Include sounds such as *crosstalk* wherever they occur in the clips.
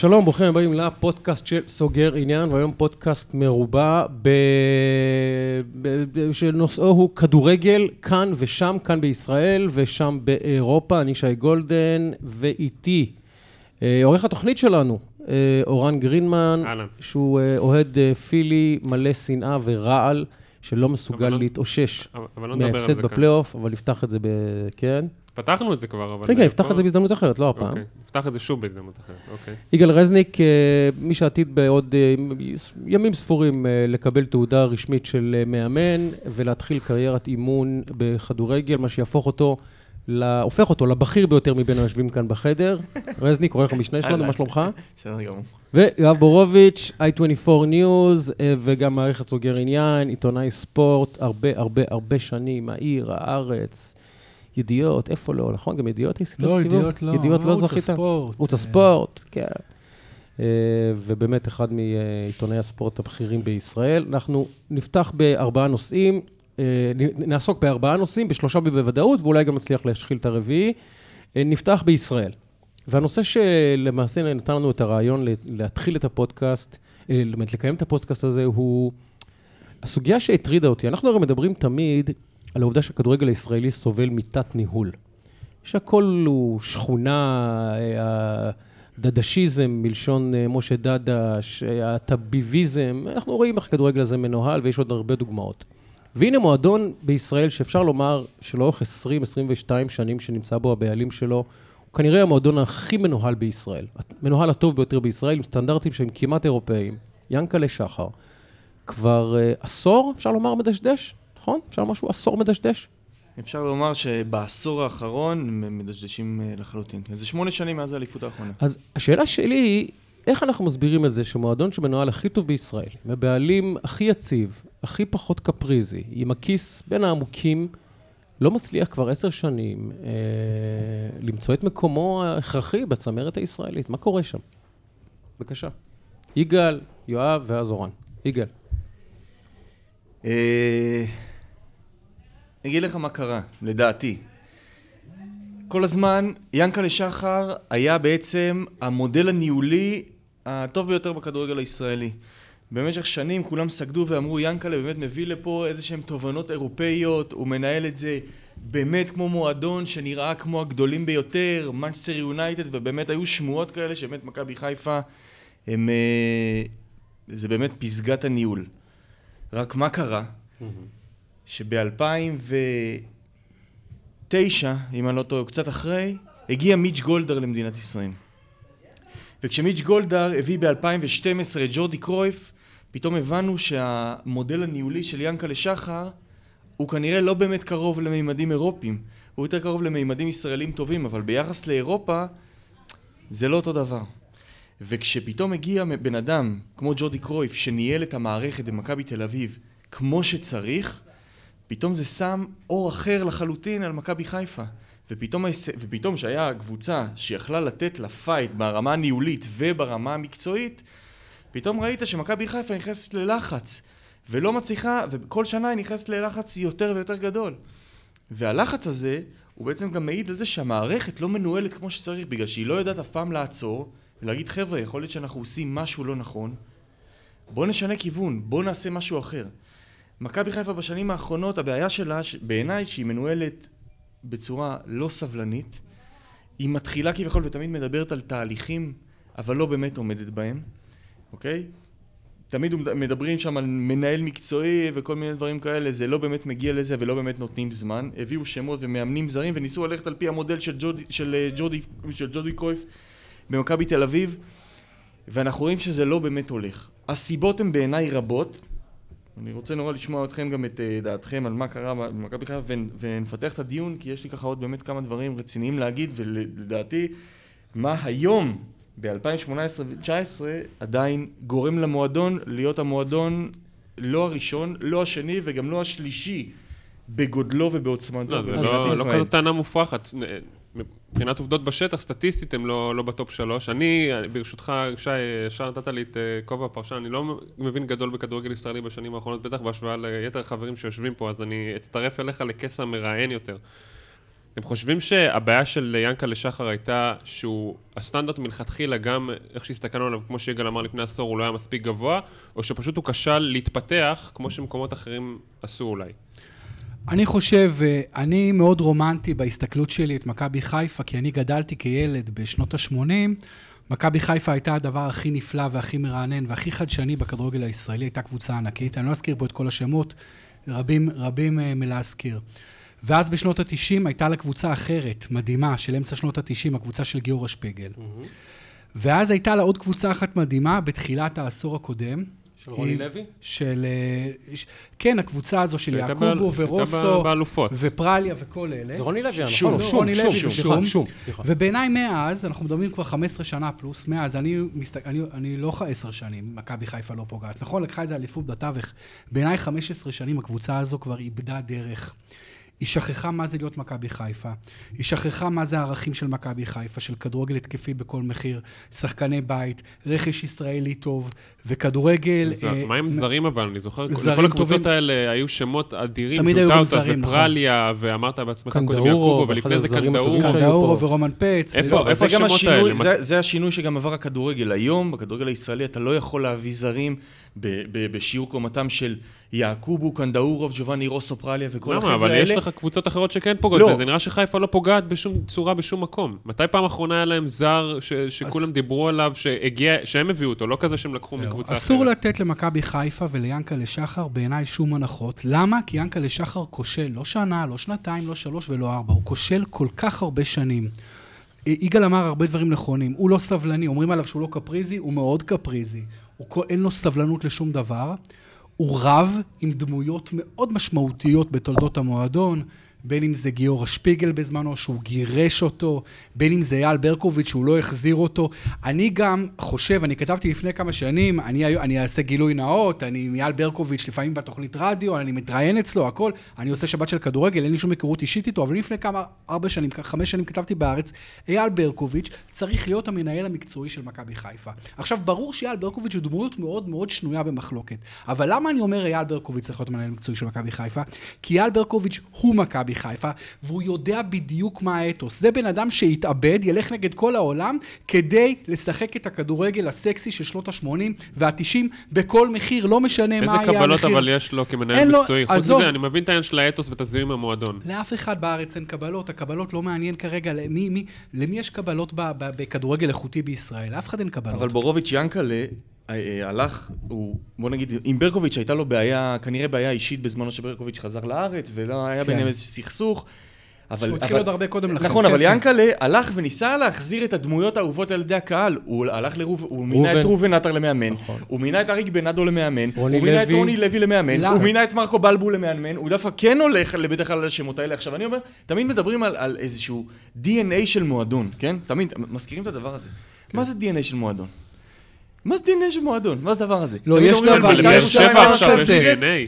שלום, ברוכים הבאים לפודקאסט של סוגר עניין, והיום פודקאסט מרובע ב... ב... שנושאו הוא כדורגל כאן ושם, כאן בישראל ושם באירופה. אני שי גולדן, ואיתי אה, עורך התוכנית שלנו, אה, אורן גרינמן, אהלן. שהוא אה, אוהד אה, פילי מלא שנאה ורעל, שלא מסוגל אבל לא- להתאושש אבל אבל לא כאן. בפלייאוף, אבל נפתח את זה ב... כן? פתחנו את זה כבר, אבל... כן, כן, נפתח את זה בהזדמנות אחרת, לא הפעם. אוקיי, נפתח את זה שוב בהזדמנות אחרת, אוקיי. יגאל רזניק, אה, מי שעתיד בעוד אה, ימים ספורים אה, לקבל תעודה רשמית של מאמן ולהתחיל קריירת אימון בכדורגל, מה שיהפוך אותו, הופך אותו לבכיר ביותר מבין היושבים כאן בחדר. *laughs* רזניק, עורך המשנה שלנו. מה שלומך? בסדר גמור. ויואב בורוביץ', i24 News, וגם מערכת סוגר עניין, עיתונאי ספורט, הרבה הרבה הרבה שנים, העיר, הארץ, ידיעות, איפה לא, נכון? גם ידיעות עשית לא, סיבוב? ידיעות לא. ידיעות לא ערוץ זכית? הספורט. ערוץ אה, הספורט, כן. אה, ובאמת אחד מעיתונאי הספורט הבכירים בישראל. אנחנו נפתח בארבעה נושאים, אה, נעסוק בארבעה נושאים, בשלושה בוודאות, ואולי גם נצליח להשחיל את הרביעי. נפתח בישראל. והנושא שלמעשה נתן לנו את הרעיון להתחיל את הפודקאסט, לקיים את הפודקאסט הזה, הוא הסוגיה שהטרידה אותי. אנחנו הרי מדברים תמיד על העובדה שהכדורגל הישראלי סובל מתת-ניהול. שהכל הוא שכונה, אה, הדדשיזם, מלשון אה, משה דדש, אה, הטביביזם, אנחנו רואים איך הכדורגל הזה מנוהל, ויש עוד הרבה דוגמאות. והנה מועדון בישראל שאפשר לומר שלאורך 20-22 שנים שנמצא בו הבעלים שלו, הוא כנראה המועדון הכי מנוהל בישראל. המנוהל הטוב ביותר בישראל, עם סטנדרטים שהם כמעט אירופאיים. ינקלה שחר. כבר אה, עשור, אפשר לומר, מדשדש? נכון? אפשר משהו עשור מדשדש? אפשר לומר שבעשור האחרון הם מדשדשים אה, לחלוטין. זה שמונה שנים מאז האליפות האחרונה. אז השאלה שלי היא, איך אנחנו מסבירים את זה שמועדון שמנוהל הכי טוב בישראל, עם הבעלים הכי יציב, הכי פחות קפריזי, עם הכיס בין העמוקים, לא מצליח כבר עשר שנים אה, למצוא את מקומו ההכרחי בצמרת הישראלית? מה קורה שם? בבקשה. יגאל, יואב ואז אורן. יגאל. אה, אגיד לך מה קרה, לדעתי. כל הזמן, ינקלה שחר היה בעצם המודל הניהולי הטוב ביותר בכדורגל הישראלי. במשך שנים כולם סגדו ואמרו, ינקלה באמת מביא לפה איזה שהן תובנות אירופאיות, הוא מנהל את זה באמת כמו מועדון שנראה כמו הגדולים ביותר, מנצ'סטר יונייטד, ובאמת היו שמועות כאלה שבאמת מכבי חיפה הם... אה, זה באמת פסגת הניהול. רק מה קרה? שב-2009, אם אני לא טועה, קצת אחרי, הגיע מיץ' גולדהר למדינת ישראל. וכשמיץ' גולדהר הביא ב-2012 את ג'ורדי קרויף, פתאום הבנו שהמודל הניהולי של ינקלה שחר הוא כנראה לא באמת קרוב למימדים אירופיים, הוא יותר קרוב למימדים ישראלים טובים, אבל ביחס לאירופה זה לא אותו דבר. וכשפתאום הגיע בן אדם כמו ג'ורדי קרויף שניהל את המערכת במכבי תל אביב כמו שצריך, פתאום זה שם אור אחר לחלוטין על מכבי חיפה. ופתאום, ופתאום שהיה קבוצה שיכלה לתת לה פייט ברמה הניהולית וברמה המקצועית, פתאום ראית שמכבי חיפה נכנסת ללחץ, ולא מצליחה, וכל שנה היא נכנסת ללחץ יותר ויותר גדול. והלחץ הזה, הוא בעצם גם מעיד על זה שהמערכת לא מנוהלת כמו שצריך, בגלל שהיא לא יודעת אף פעם לעצור, ולהגיד חבר'ה, יכול להיות שאנחנו עושים משהו לא נכון, בואו נשנה כיוון, בואו נעשה משהו אחר. מכבי חיפה בשנים האחרונות, הבעיה שלה, בעיניי, שהיא מנוהלת בצורה לא סבלנית. היא מתחילה כביכול ותמיד מדברת על תהליכים, אבל לא באמת עומדת בהם, אוקיי? תמיד מדברים שם על מנהל מקצועי וכל מיני דברים כאלה, זה לא באמת מגיע לזה ולא באמת נותנים זמן. הביאו שמות ומאמנים זרים וניסו ללכת על פי המודל של ג'ורדי, של, אה, ג'ורדי, של ג'ורדי קרויף במכבי תל אביב, ואנחנו רואים שזה לא באמת הולך. הסיבות הן בעיניי רבות. אני רוצה נורא לשמוע אתכם גם את אה, דעתכם על מה קרה במכבי חיפה ונ- ונפתח את הדיון, כי יש לי ככה עוד באמת כמה דברים רציניים להגיד, ולדעתי, מה היום, ב-2018 ו-2019, עדיין גורם למועדון להיות המועדון לא הראשון, לא השני וגם לא השלישי בגודלו ובעוצמתו. לא, זה לא לא. כזאת טענה מופרכת. מבחינת עובדות בשטח, סטטיסטית הם לא לא בטופ שלוש. אני, ברשותך, שי, ישר נתת לי את אה, כובע הפרשן, אני לא מבין גדול בכדורגל ישראלי בשנים האחרונות, בטח בהשוואה ליתר החברים שיושבים פה, אז אני אצטרף אליך לכס המראיין יותר. אתם חושבים שהבעיה של ינקלה שחר הייתה שהוא, הסטנדרט מלכתחילה, גם איך שהסתכלנו עליו, כמו שיגאל אמר לפני עשור, הוא לא היה מספיק גבוה, או שפשוט הוא כשל להתפתח, כמו שמקומות אחרים עשו אולי? אני חושב, אה, אני מאוד רומנטי בהסתכלות שלי את מכבי חיפה, כי אני גדלתי כילד בשנות ה-80. מכבי חיפה הייתה הדבר הכי נפלא והכי מרענן והכי חדשני בכדורגל הישראלי, הייתה קבוצה ענקית. אני לא אזכיר פה את כל השמות, רבים, רבים אה, מלהזכיר. ואז בשנות ה-90 הייתה לה קבוצה אחרת, מדהימה, של אמצע שנות ה-90, הקבוצה של גיורא שפיגל. Mm-hmm. ואז הייתה לה עוד קבוצה אחת מדהימה בתחילת העשור הקודם. של רוני לוי? של... אה, כן, הקבוצה הזו של יעקובו ורוסו. ופרליה וכל אלה. זה רוני לוי, שום, נכון? שום, שום, סליחה. ובעיניי מאז, אנחנו מדברים כבר 15 שנה פלוס, מאז, אני, מסת... אני, אני לא 10 שנים, מכבי חיפה לא פוגעת. נכון, לקחה איזה אליפות בתווך. בעיניי 15 שנים הקבוצה הזו כבר איבדה דרך. היא שכחה מה זה להיות מכבי חיפה. היא שכחה מה זה הערכים של מכבי חיפה, של כדורגל התקפי בכל מחיר, שחקני בית, רכש ישראלי טוב, וכדורגל... ז- אה, מה עם זרים אבל? אני זוכר, זרים לכל הקבוצות טובים. האלה היו שמות אדירים, תמיד היו גם זרים, נכון. ופרליה, ואמרת בעצמך קודם קנדאורו, יעקובו, ולפני זה קנדאורו. קנדאורו. ורומן פץ. איפה- זה איפה גם השמות השינוי, האלה? זה, זה השינוי שגם עבר הכדורגל. היום, בכדורגל הישראלי, אתה לא יכול להביא זרים בשיעור קומתם של יעקובו, קנדאורוב, ג'ובאני רוסו פרליה וכל למה? החבר'ה אבל האלה. יש לך קבוצות אחרות שכן פוגעות לא. בזה. נראה שחיפה לא פוגעת בשום צורה בשום מקום. מתי פעם אחרונה היה להם זר ש- שכולם אז- דיברו עליו, שהגיע, שהם הביאו אותו, לא כזה שהם לקחו. מקבוצה אחרת. אסור לתת למכבי חיפה וליענקלה שחר בעיניי שום הנחות. למה? כי יענקלה שחר כושל לא שנה, לא שנתיים, לא שלוש ולא ארבע. הוא כושל כל כך הרבה שנים. יגאל אמר הרבה דברים נכונים. הוא לא סבלני, אומרים עליו שהוא לא קפריזי, הוא מאוד קפריזי. הוא כל, אין לו סבלנות לשום דבר. הוא רב עם דמויות מאוד משמעותיות בתולדות המועדון. בין אם זה גיורא שפיגל בזמנו, שהוא גירש אותו, בין אם זה אייל ברקוביץ', שהוא לא החזיר אותו. אני גם חושב, אני כתבתי לפני כמה שנים, אני, אני אעשה גילוי נאות, אני עם אייל ברקוביץ', לפעמים בתוכנית רדיו, אני מתראיין אצלו, הכל. אני עושה שבת של כדורגל, אין לי שום היכרות אישית איתו, אבל לפני כמה, ארבע שנים, חמש שנים כתבתי בארץ, אייל ברקוביץ' צריך להיות המנהל המקצועי של מכבי חיפה. עכשיו, ברור שאייל ברקוביץ' הוא דמות מאוד מאוד שנויה במחלוקת. אבל למה אני אומר אייל ברקוביץ' צריך להיות המנהל המקצועי של מכבי חיפה? כי אייל ברקוביץ' הוא מכבי חיפה, והוא יודע בדיוק מה האתוס. זה בן אדם שהתאבד, ילך נגד כל העולם, כדי לשחק את הכדורגל הסקסי של שנות ה-80 וה-90 בכל מחיר, לא משנה מה איזה יהיה המחיר. קבלות אבל יש לו אין כמנהל מקצועי? חוץ. מזה, אני מבין את העניין של האתוס ואת הזיהוי עם המועדון. לאף אחד בארץ אין קבלות, הקבלות לא מעניין כרגע, למי, מי, למי יש קבלות בכדורגל איכותי בישראל? לאף אחד אין קבלות. אבל בורוביץ' ינקלה הלך, הוא, בוא נגיד, עם ברקוביץ' הייתה לו בעיה, כנראה בעיה אישית בזמנו שברקוביץ' חזר לארץ, ולא היה כן. ביניהם איזה סכסוך. אבל, שהוא התחיל אבל- עוד הרבה קודם לכן. נכון, כן, אבל כן. ינקלה הלך וניסה להחזיר את הדמויות האהובות על ידי הקהל. הוא הלך לרוב, הוא מינה את ראובן. עטר למאמן, נכון. הוא מינה את אריק בנאדו למאמן, הוא מינה את לוי. רוני לוי למאמן, למה? הוא מינה את מרקו בלבו למאמן, הוא דווקא כן הולך בדרך כלל על השמות האלה. עכשיו אני אומר, תמיד מדברים על, על איזשהו DNA של מועדון, כן? תמיד מזכירים את הדבר הזה. מה זה DNA של מועדון? מה זה DNA של מועדון? מה זה הדבר הזה? לא, יש דבר,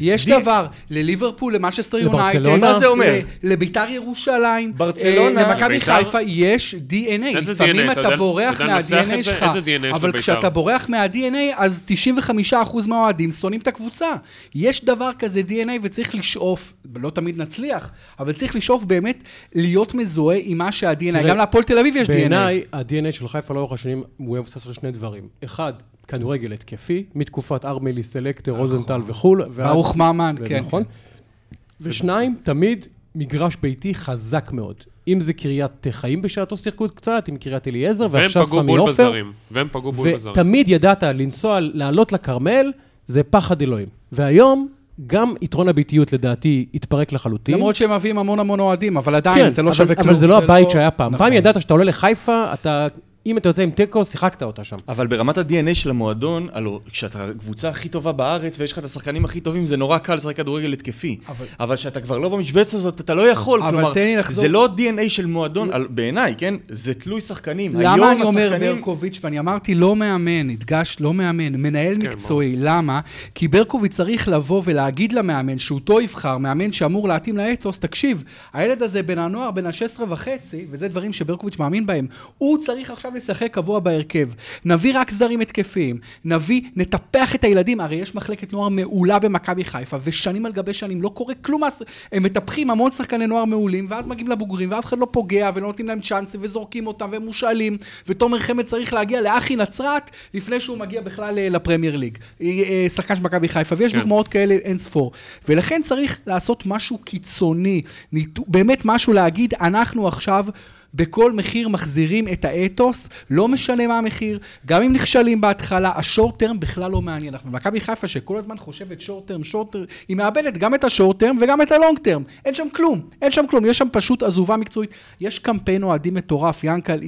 יש דבר, לליברפול, למנצ'סטר יונייטד, לברצלונה? מה זה אומר? ל- לביתר ירושלים, ברצלונה, אה, למכבי? חיפה יש DNA. איזה לפעמים? אתה בורח זה? שלך, אבל? כשאתה בורח מה-DNA, אז 95% מהאוהדים שונאים את הקבוצה. יש דבר כזה DNA וצריך לשאוף, לא תמיד נצליח, אבל צריך לשאוף באמת להיות מזוהה עם מה. תראה, גם להפועל תל אביב יש DNA. בעיניי, ה-DNA של חיפה לאורך השנים הוא מבוסס על שני דברים. אחד, כדורגל התקפי, מתקופת ארמלי, סלקטר, רוזנטל וכול. ברוך ממן, כן. נכון. ושניים, תמיד מגרש ביתי חזק מאוד. אם זה קריית חיים בשעתו שיחקו קצת, עם קריית אליעזר, והם ועכשיו פגעו סמי בול עופר. בזרים. והם פגעו בול בזרים. ותמיד ידעת לנסוע, לעלות לכרמל, זה פחד אלוהים. והיום, גם יתרון הביתיות לדעתי התפרק לחלוטין. למרות שהם מביאים המון המון אוהדים, אבל עדיין, זה לא אבל- שווה כלום. אבל זה לא הבית שהיה פעם. נכון. פעם ידעת שאתה עולה לחיפה, אתה... אם אתה יוצא עם תיקו, שיחקת אותה שם. אבל ברמת ה-DNA של המועדון, הלו, כשאתה הקבוצה הכי טובה בארץ ויש לך את השחקנים הכי טובים, זה נורא קל לשחק כדורגל התקפי. אבל- אבל כשאתה כבר לא במשבצת הזאת, אתה לא יכול. אבל כלומר, תן לי לחזור- זה לא DNA של מועדון, על- בעיניי, כן? זה תלוי שחקנים. למה אני אומר השחקנים- ברקוביץ', ואני אמרתי לא מאמן, הדגשת לא מאמן, מנהל מקצועי, למה? כי ברקוביץ' צריך לבוא ולהגיד למאמן שאותו יבחר, מאמן שאמור להתאים לאתוס, תקשיב, הילד הזה בן הנוער, בן ה-16 וחצי, וזה דברים שברקוביץ' מאמין בהם, הוא צריך עכשיו עכשיו לשחק קבוע בהרכב. נביא רק זרים התקפיים. נביא, נטפח את הילדים. הרי יש מחלקת נוער מעולה במכבי חיפה, ושנים על גבי שנים לא קורה כלום. הם מטפחים המון שחקני נוער מעולים, ואז מגיעים לבוגרים, ואף אחד לא פוגע, ולא נותנים להם צ'אנסים, וזורקים אותם, והם מושאלים. ותומר חמד צריך להגיע לאחי נצרת, לפני שהוא מגיע בכלל אה, לפרמייר ליג. אה, אה, שחקן של מכבי חיפה, ויש כן. דוגמאות כאלה אין ספור. ולכן צריך לעשות משהו קיצוני, באמת משהו להגיד, אנחנו עכשיו... בכל מחיר מחזירים את האתוס, לא משנה מה המחיר, גם אם נכשלים בהתחלה, השורט טרם בכלל לא מעניין. אנחנו במכבי חיפה שכל הזמן חושבת שורט טרם, שורט טרם, היא מאבדת גם את השורט טרם וגם את הלונג טרם. אין שם כלום, אין שם כלום, יש שם פשוט עזובה מקצועית. יש קמפיין אוהדים מטורף, ינקל,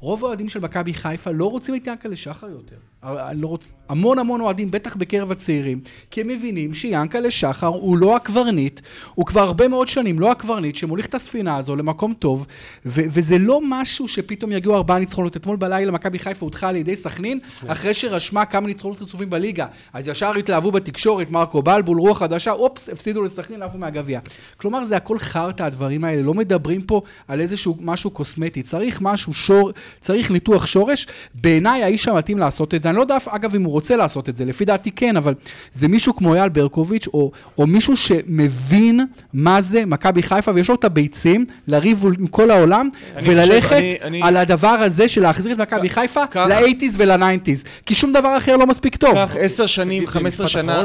רוב האוהדים של מכבי חיפה לא רוצים את ינקלה שחר יותר. אני לא רוצ... המון המון אוהדים, בטח בקרב הצעירים, כי הם מבינים שיענקלה שחר הוא לא הקברניט, הוא כבר הרבה מאוד שנים לא הקברניט שמוליך את הספינה הזו למקום טוב, ו- וזה לא משהו שפתאום יגיעו ארבעה ניצחונות. אתמול בלילה מכבי חיפה הודחה על ידי סכנין, אחרי שרשמה כמה ניצחונות רצופים בליגה. אז ישר התלהבו בתקשורת, מרקו בלבול, רוח חדשה, אופס, הפסידו לסכנין, עפו מהגביע. כלומר, זה הכל חרטא, הדברים האלה. לא מדברים פה על איזשהו משהו קוסמטי. צריך משהו שור, צריך ניתוח שורש. בעיניי האיש המתאים לעשות את זה. אני לא יודע, אגב, אם הוא רוצה לעשות את זה. לפי דעתי כן, אבל זה מישהו כמו אייל ברקוביץ', או, או מישהו שמבין מה זה מכבי חיפה, ויש לו את הביצים לריב עם כל העולם, וללכת חושב- אני- אני- על הדבר הזה של להחזיר את מכבי חיפה כך- ל-80's ול-90's. כי שום דבר אחר לא מספיק טוב. קח עשר שנים, תגיד, 15 משפט שנה,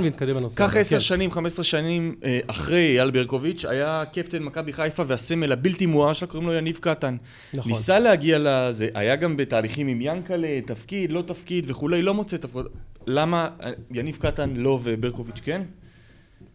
קח עשר כן. שנים, 15 שנים אה, אחרי אייל ברקוביץ', היה קפטן מכבי חיפה והסמל הבלתי מואר שלה, קוראים לו יניב קטן. נכון. ניסה להגיע לזה, היה גם בתהליכים עם ינקלה, תפקיד, לא תפקיד וכולי, לא מוצא תפקיד. למה אה, יניב קטן לא וברקוביץ' כן?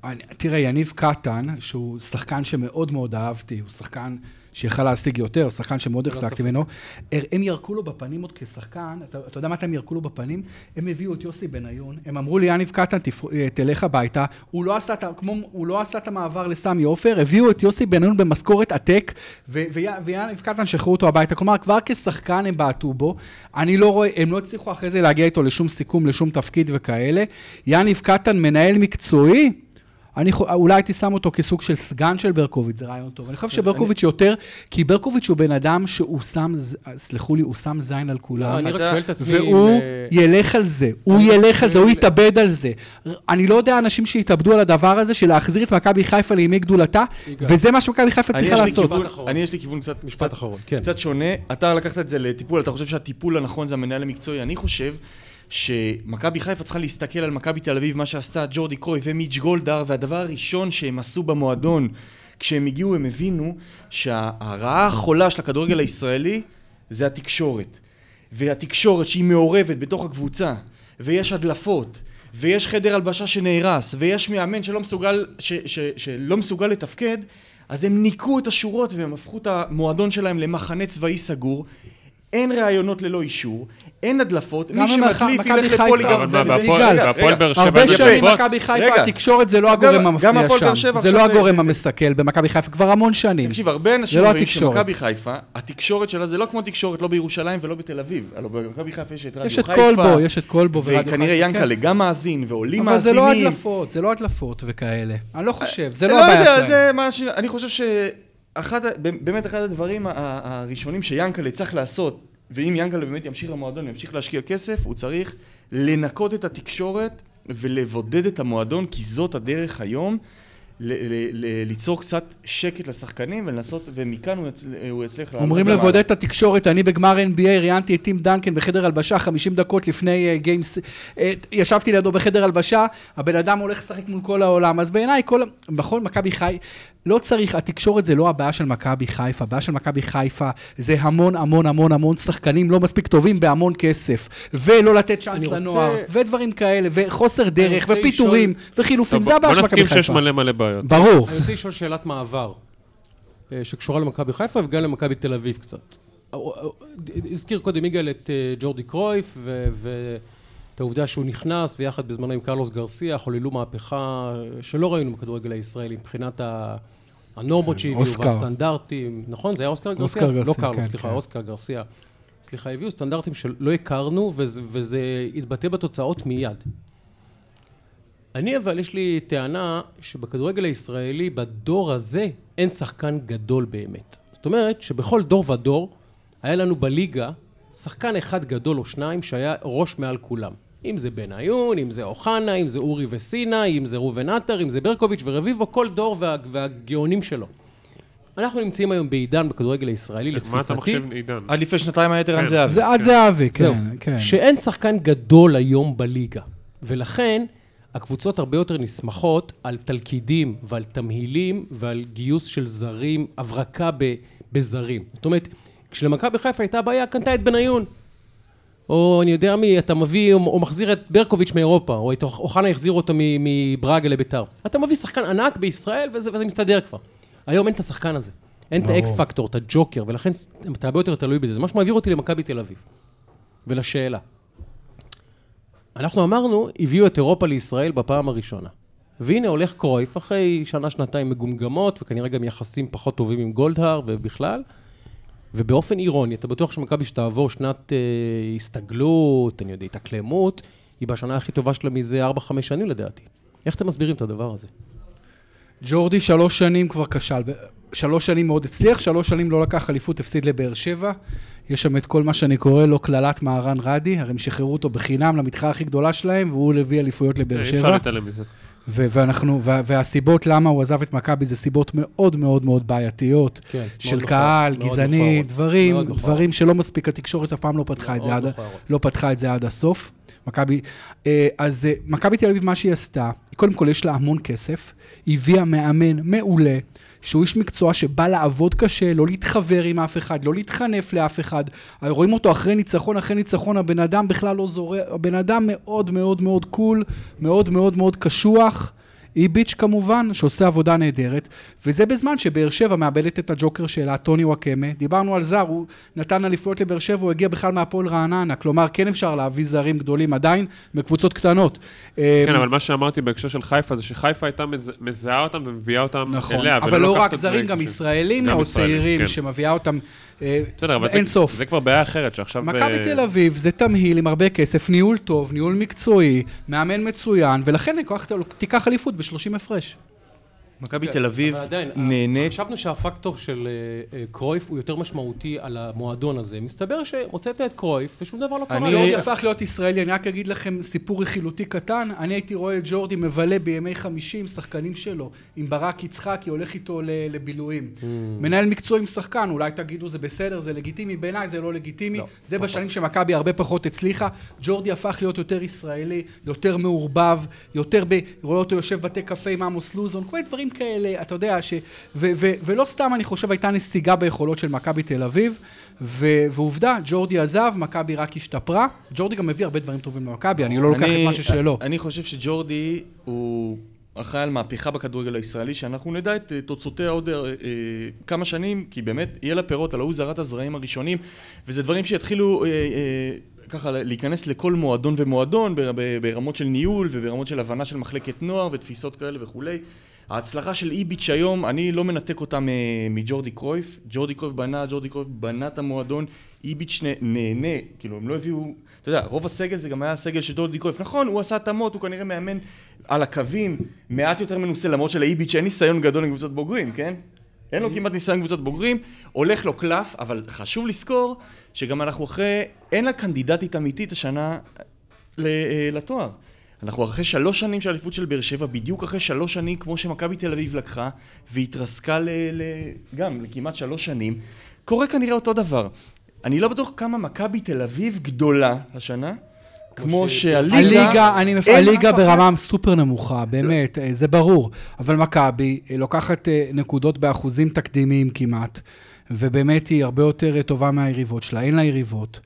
אני- תראה, יניב קטן, שהוא שחקן שמאוד מאוד אהבתי, הוא שחקן שיכל להשיג יותר, שחקן שמאוד החזקתי ממנו, הם ירקו לו בפנים עוד כשחקן, אתה, אתה יודע מתי הם ירקו לו בפנים? הם הביאו את יוסי בניון, הם אמרו לי, יניב קטן. אה, תלך הביתה, הוא לא, עשה, את כמו, הוא לא עשה את המעבר לסמי עופר, הביאו את יוסי בניון במשכורת עתק, ויניב קטן שחררו אותו הביתה, כלומר, כבר כשחקן הם בעטו בו, אני לא רואה, הם לא הצליחו אחרי זה להגיע איתו לשום סיכום, לשום תפקיד וכאלה. יניב קטן, מנהל מקצועי, אני חו- אולי הייתי שם אותו כסוג של סגן של ברקוביץ', זה רעיון טוב. אני חושב שברקוביץ' יותר, כי ברקוביץ' הוא בן אדם שהוא שם, ז- סלחו לי, הוא שם זין על לא, כולם. אני רק שואל את עצמי. והוא אה, ילך על זה, הוא אני ילך על זה, הוא יתאבד על זה. אני לא יודע אנשים שהתאבדו על הדבר הזה של להחזיר את מכבי חיפה לימי גדולתה. וזה מה שמכבי חיפה אני, צריכה לעשות. אני יש לי כיוון קצת, משפט אחרון, כן. קצת שונה. אתה לקחת את זה לטיפול, אתה חושב שהטיפול הנכון זה המנהל המקצועי. אני חושב שמכבי חיפה צריכה להסתכל על מכבי תל אביב, מה שעשתה ג'ורדי קרוי ומיץ' גולדהר, והדבר הראשון שהם עשו במועדון, כשהם הגיעו הם הבינו שהרעה החולה של הכדורגל הישראלי זה התקשורת. והתקשורת שהיא מעורבת בתוך הקבוצה, ויש הדלפות, ויש חדר הלבשה שנהרס, ויש מאמן שלא מסוגל, ש, ש, שלא מסוגל לתפקד, אז הם ניקו את השורות והם הפכו את המועדון שלהם למחנה צבאי סגור. אין ראיונות ללא אישור, אין הדלפות, מי שמחליף ילך חיפה, לפוליגרף. אבל בהפועל- באר שבע הרבה שנים מכבי חיפה. התקשורת זה לא הגורם גם המפריע שם. זה לא הגורם המסכל במכבי חיפה כבר המון שנים. תקשיב, הרבה אנשים לא אומרים התקשורת. שמכבי חיפה, התקשורת שלה זה לא כמו תקשורת לא בירושלים ולא בתל אביב. הלוא במכבי חיפה יש את רדיו יש את חיפה. כלבו, יש את כלבו ורדיו חיפה. וכנראה כן. ינקלה גם מאזין, ועולים אבל זה מאזינים. לא הדלפות, זה לא הדלפות וכאלה. אני לא חושב, זה לא לא הבעיה שלהם. זה מה ש... אני חושב שאחד, ה- באמת אחד הדברים הראשונים שיאנקלה צריך לעשות, ואם יאנקלה באמת ימשיך למועדון, ימשיך להשקיע כסף, הוא צריך לנקות את התקשורת ולבודד את המועדון, כי זאת הדרך היום. ליצור קצת שקט לשחקנים ולנסות, ומכאן הוא, יצ... הוא יצליח אומרים. לבודד את התקשורת, אני בגמר NBA ראיינתי את טים דנקן בחדר הלבשה 50 דקות לפני אה, גיימס, אה, ישבתי לידו בחדר הלבשה, הבן אדם הולך לשחק מול כל העולם, אז בעיניי כל, נכון, מכבי חי, לא צריך, התקשורת זה לא הבעיה של מכבי חיפה, הבעיה של מכבי חיפה זה המון המון המון המון שחקנים לא מספיק טובים בהמון כסף, ולא לתת צ'אנס אני רוצה- לנוער, ודברים כאלה, וחוסר דרך, ופיטורים, וחילופים, טוב, זה הבעיה בוא של מכבי נסכים שיש חיפה. מלא מלא בעיות. ברור. אני רוצה לשאול שאלת מעבר, אה, שקשורה למכבי חיפה וגם למכבי תל אביב קצת. אה, אה, הזכיר קודם יגאל את ג'ורדי קרויף ו- ואת העובדה שהוא נכנס ויחד בזמנו עם קרלוס גרסיה חוללו מהפכה שלא ראינו בכדורגל הישראלי מבחינת. הנורמות שהביאו אוסקר. והסטנדרטים, נכון? זה היה אוסקר גרסיה? אוסקר גרסיה, לא קרלוס, כן, סליחה, כן. אוסקר גרסיה. סליחה, הביאו סטנדרטים שלא הכרנו וזה, וזה התבטא בתוצאות מיד. אני אבל, יש לי טענה שבכדורגל הישראלי, בדור הזה, אין שחקן גדול באמת. זאת אומרת שבכל דור ודור, היה לנו בליגה שחקן אחד גדול או שניים שהיה ראש מעל כולם. אם זה בניון, אם זה אוחנה, אם זה אורי וסינה, אם זה ראובן עטר, אם זה ברקוביץ' ורביבו, כל דור וה, והגאונים שלו. אנחנו נמצאים היום בעידן בכדורגל הישראלי, מה לתפיסתי. אתה מחשב, עידן? עד לפני שנתיים היה יותר כן. עד זהבי. זה עד כן. זהבי, זהו, כן, כן. שאין שחקן גדול היום בליגה, ולכן הקבוצות הרבה יותר נסמכות על תלכידים ועל תמהילים ועל גיוס של זרים, הברקה ב- בזרים. זאת אומרת, כשלמכבי חיפה הייתה בעיה, קנתה את בניון. או אני יודע מי, אתה מביא או, או מחזיר את ברקוביץ' מאירופה, או את אוחנה החזיר אותו מברגה לביתר. אתה מביא שחקן ענק בישראל וזה, וזה מסתדר כבר. היום אין את השחקן הזה. אין את. האקס פקטור, את הג'וקר, ולכן אתה הרבה יותר תלוי בזה. זה מה שמעביר אותי למכבי תל אביב. ולשאלה. אנחנו אמרנו, הביאו את אירופה לישראל בפעם הראשונה. והנה הולך קרויף, אחרי שנה-שנתיים מגומגמות, וכנראה גם יחסים פחות טובים עם גולדהר ובכלל, ובאופן אירוני, אתה בטוח שמכבי שתעבור שנת אה, הסתגלות, אני יודע, התאקלמות, היא בשנה הכי טובה שלה מזה 4-5 שנים לדעתי. איך אתם מסבירים את הדבר הזה? ג'ורדי שלוש שנים כבר כשל. שלוש שנים מאוד הצליח, שלוש שנים לא לקח אליפות, הפסיד לבאר שבע. יש שם את כל מה שאני קורא לו קללת מהרן רדי, הרי הם שחררו אותו בחינם למתחרה הכי גדולה שלהם, והוא הביא אליפויות לבאר אי אפשר שבע. להתעלם מזה. ו- ואנחנו, וה- והסיבות למה הוא עזב את מכבי זה סיבות מאוד מאוד מאוד בעייתיות. כן, של מאוד קהל, מאוד גזעני, מכוערות. דברים, מאוד. דברים שלא מספיק, התקשורת אף פעם לא פתחה את זה מאוד עד, מכוערות. לא פתחה את זה עד הסוף. מכבי, אה, אז אה, מכבי תל אביב, מה שהיא עשתה, קודם כל יש לה המון כסף, היא הביאה מאמן מעולה, שהוא איש מקצוע שבא לעבוד קשה, לא להתחבר עם אף אחד, לא להתחנף לאף אחד. רואים אותו אחרי ניצחון, אחרי ניצחון, הבן אדם בכלל לא זורק, הבן אדם מאוד מאוד מאוד קול, מאוד מאוד מאוד קשוח. איביץ' כמובן, שעושה עבודה נהדרת, וזה בזמן שבאר שבע מאבדת את הג'וקר שלה, טוני וואקמה. דיברנו על זר, הוא נתן אליפויות לבאר שבע, הוא הגיע בכלל מהפועל רעננה. כלומר, כן אפשר להביא זרים גדולים עדיין, בקבוצות קטנות. כן, אמ, אבל מה שאמרתי בהקשר של חיפה זה שחיפה הייתה מז- מזהה אותם ומביאה אותם נכון, אליה. אבל ולא לא רק זרים, גם ישראלים מאוד ישראלים, צעירים, כן. שמביאה אותם בסדר, אבל אין זה- סוף. זה כבר בעיה אחרת, שעכשיו... מכבי אה, תל אביב זה תמהיל עם הרבה כסף, ניהול טוב, ניהול מקצועי, מאמן מצוין, ולכן תיקח אליפות ב-30 הפרש. מכבי כן, תל אביב נהנית... חשבנו שהפקטור של אה, אה, קרויף הוא יותר משמעותי על המועדון הזה. מסתבר שהוצאת את קרויף ושום דבר לא קרה. אני- ג'ורדי הפך להיות ישראלי, אני רק אגיד לכם סיפור רכילותי קטן, אני הייתי רואה את ג'ורדי מבלה בימי חמישי עם שחקנים שלו, עם ברק יצחקי, הולך איתו ל- לבילויים. Mm. מנהל מקצועי עם שחקן, אולי תגידו זה בסדר, זה לגיטימי, בעיניי זה לא לגיטימי, לא, זה. בשנים שמכבי הרבה פחות הצליחה, ג'ורדי הפך להיות יותר ישראלי, יותר מעורבב, יותר ב... רואה אותו יושב בתי קפה עם עמוס לוזון, כל מיני דברים כאלה, אתה יודע, ש... ו- ו- ולא סתם אני חושב הייתה נסיגה ביכולות של מכבי תל אביב, ו- ועובדה, ג'ורדי עזב, מכבי רק השתפרה, ג'ורדי גם מביא הרבה דברים טובים למכבי, אני לא לוקח את אני- מה ששלו. אני חושב שג'ורדי הוא אחראי על מהפכה בכדורגל הישראלי, שאנחנו נדע את אה, תוצאותיה עוד אה, אה, כמה שנים, כי באמת יהיה לה פירות, הלוא הוא זרעת הזרעים הראשונים, וזה דברים שיתחילו אה, אה, ככה להיכנס לכל מועדון ומועדון ברמות של ניהול וברמות של הבנה של מחלקת נוער ותפיסות כאלה וכולי. ההצלחה של איביץ' היום, אני לא מנתק אותה מ- מג'ורדי קרויף. ג'ורדי קרויף בנה, ג'ורדי קרויף בנה את המועדון, איביץ' נה- נהנה, כאילו הם לא הביאו, אתה יודע, רוב הסגל זה גם היה הסגל של ג'ורדי קרויף. נכון, הוא עשה התאמות, הוא כנראה מאמן על הקווים, מעט יותר מנוסה, למרות שלאיביץ' אין ניסיון גדול עם קבוצות בוגרים, כן? אין לו כמעט ניסיון קבוצות בוגרים, הולך לו קלף, אבל חשוב לזכור שגם אנחנו אחרי, אין לה קנדידטית אמיתית השנה אה, לתואר. אנחנו אחרי שלוש שנים של אליפות של באר שבע, בדיוק אחרי שלוש שנים כמו שמכבי תל אביב לקחה, והתרסקה ל... ל... גם לכמעט שלוש שנים. קורה כנראה אותו דבר. אני לא בטוח כמה מכבי תל אביב גדולה השנה, כמו ש- שהליגה... הליגה, אני מפ... הליגה ברמה סופר נמוכה, באמת, אה, זה ברור. אבל מכבי אה, לוקחת אה, נקודות באחוזים תקדימיים כמעט, ובאמת היא הרבה יותר טובה מהיריבות שלה, אין לה יריבות.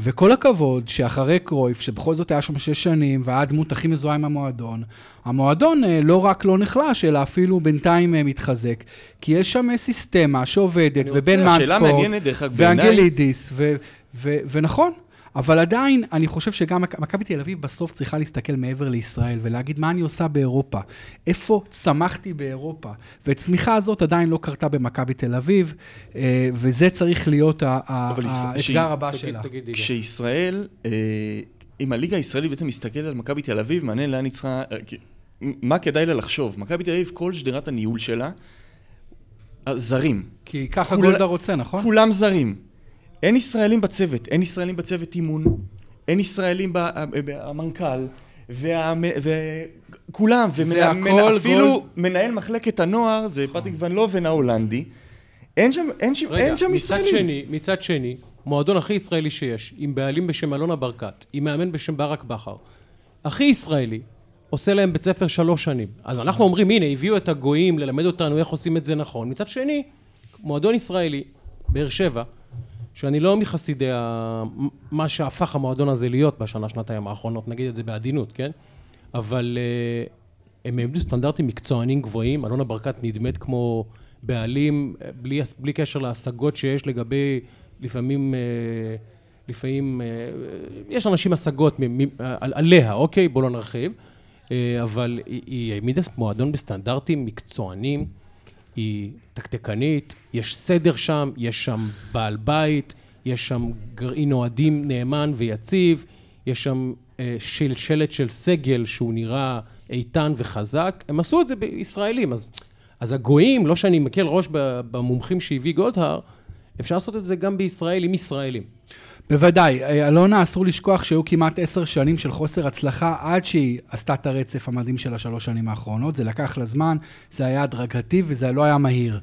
וכל הכבוד שאחרי קרויף, שבכל זאת היה שם שש שנים, והיה הדמות הכי מזוהה עם המועדון, המועדון אה, לא רק לא נחלש, אלא אפילו בינתיים אה, מתחזק. כי יש שם אה, סיסטמה שעובדת, ובן אגב, בעיניי- ואנגלידיס, ו- ו- ונכון, אבל עדיין, אני חושב שגם מכ- מכבי תל אביב בסוף צריכה להסתכל מעבר לישראל ולהגיד מה אני עושה באירופה, איפה צמחתי באירופה. והצמיחה הזאת עדיין לא קרתה במכבי תל אביב, אה, וזה צריך להיות האתגר הבא תגיד, שלה. כשישראל, אה, אם הליגה הישראלית בעצם מסתכלת על מכבי תל אביב, מעניין לאן היא צריכה... אה, מה כדאי לה לחשוב? מכבי תל אביב, כל שדרת הניהול שלה, זרים. כי ככה כול- גולדה רוצה, נכון? כולם זרים. אין ישראלים בצוות, אין ישראלים בצוות אימון, אין ישראלים במנכ"ל, וכולם, ואפילו מנהל מחלקת הנוער, זה פטריק ון לובן ההולנדי, אין שם, אין שם, אין שם ישראלים. מצד שני, מצד שני, מועדון הכי ישראלי שיש, עם בעלים בשם אלונה ברקת, עם מאמן בשם ברק בכר, הכי ישראלי, עושה להם בית ספר שלוש שנים. אז אנחנו אומרים, הנה, הביאו את הגויים ללמד אותנו איך עושים את זה נכון. מצד שני, מועדון ישראלי, באר שבע, שאני לא מחסידי ה... מה שהפך המועדון הזה להיות בשנה, שנתיים האחרונות, נגיד את זה בעדינות, כן? אבל uh, הם העמדו סטנדרטים מקצוענים גבוהים, אלונה ברקת נדמת כמו בעלים, בלי, בלי קשר להשגות שיש לגבי לפעמים... Uh, לפעמים, uh, יש אנשים השגות עליה, אוקיי? בואו לא נרחיב. אבל היא העמידה מועדון בסטנדרטים מקצוענים. היא תקתקנית, יש סדר שם, יש שם בעל בית, יש שם גרעין אוהדים נאמן ויציב, יש שם אה, שלשלת של סגל שהוא נראה איתן וחזק. הם עשו את זה בישראלים, אז, אז הגויים, לא שאני מקל ראש במומחים שהביא גולדהר, אפשר לעשות את זה גם בישראל עם ישראלים. בוודאי. אלונה, אסור לשכוח שהיו כמעט עשר שנים של חוסר הצלחה עד שהיא עשתה את הרצף המדהים של השלוש שנים האחרונות. זה לקח לה זמן, זה היה הדרגתי וזה לא היה מהיר.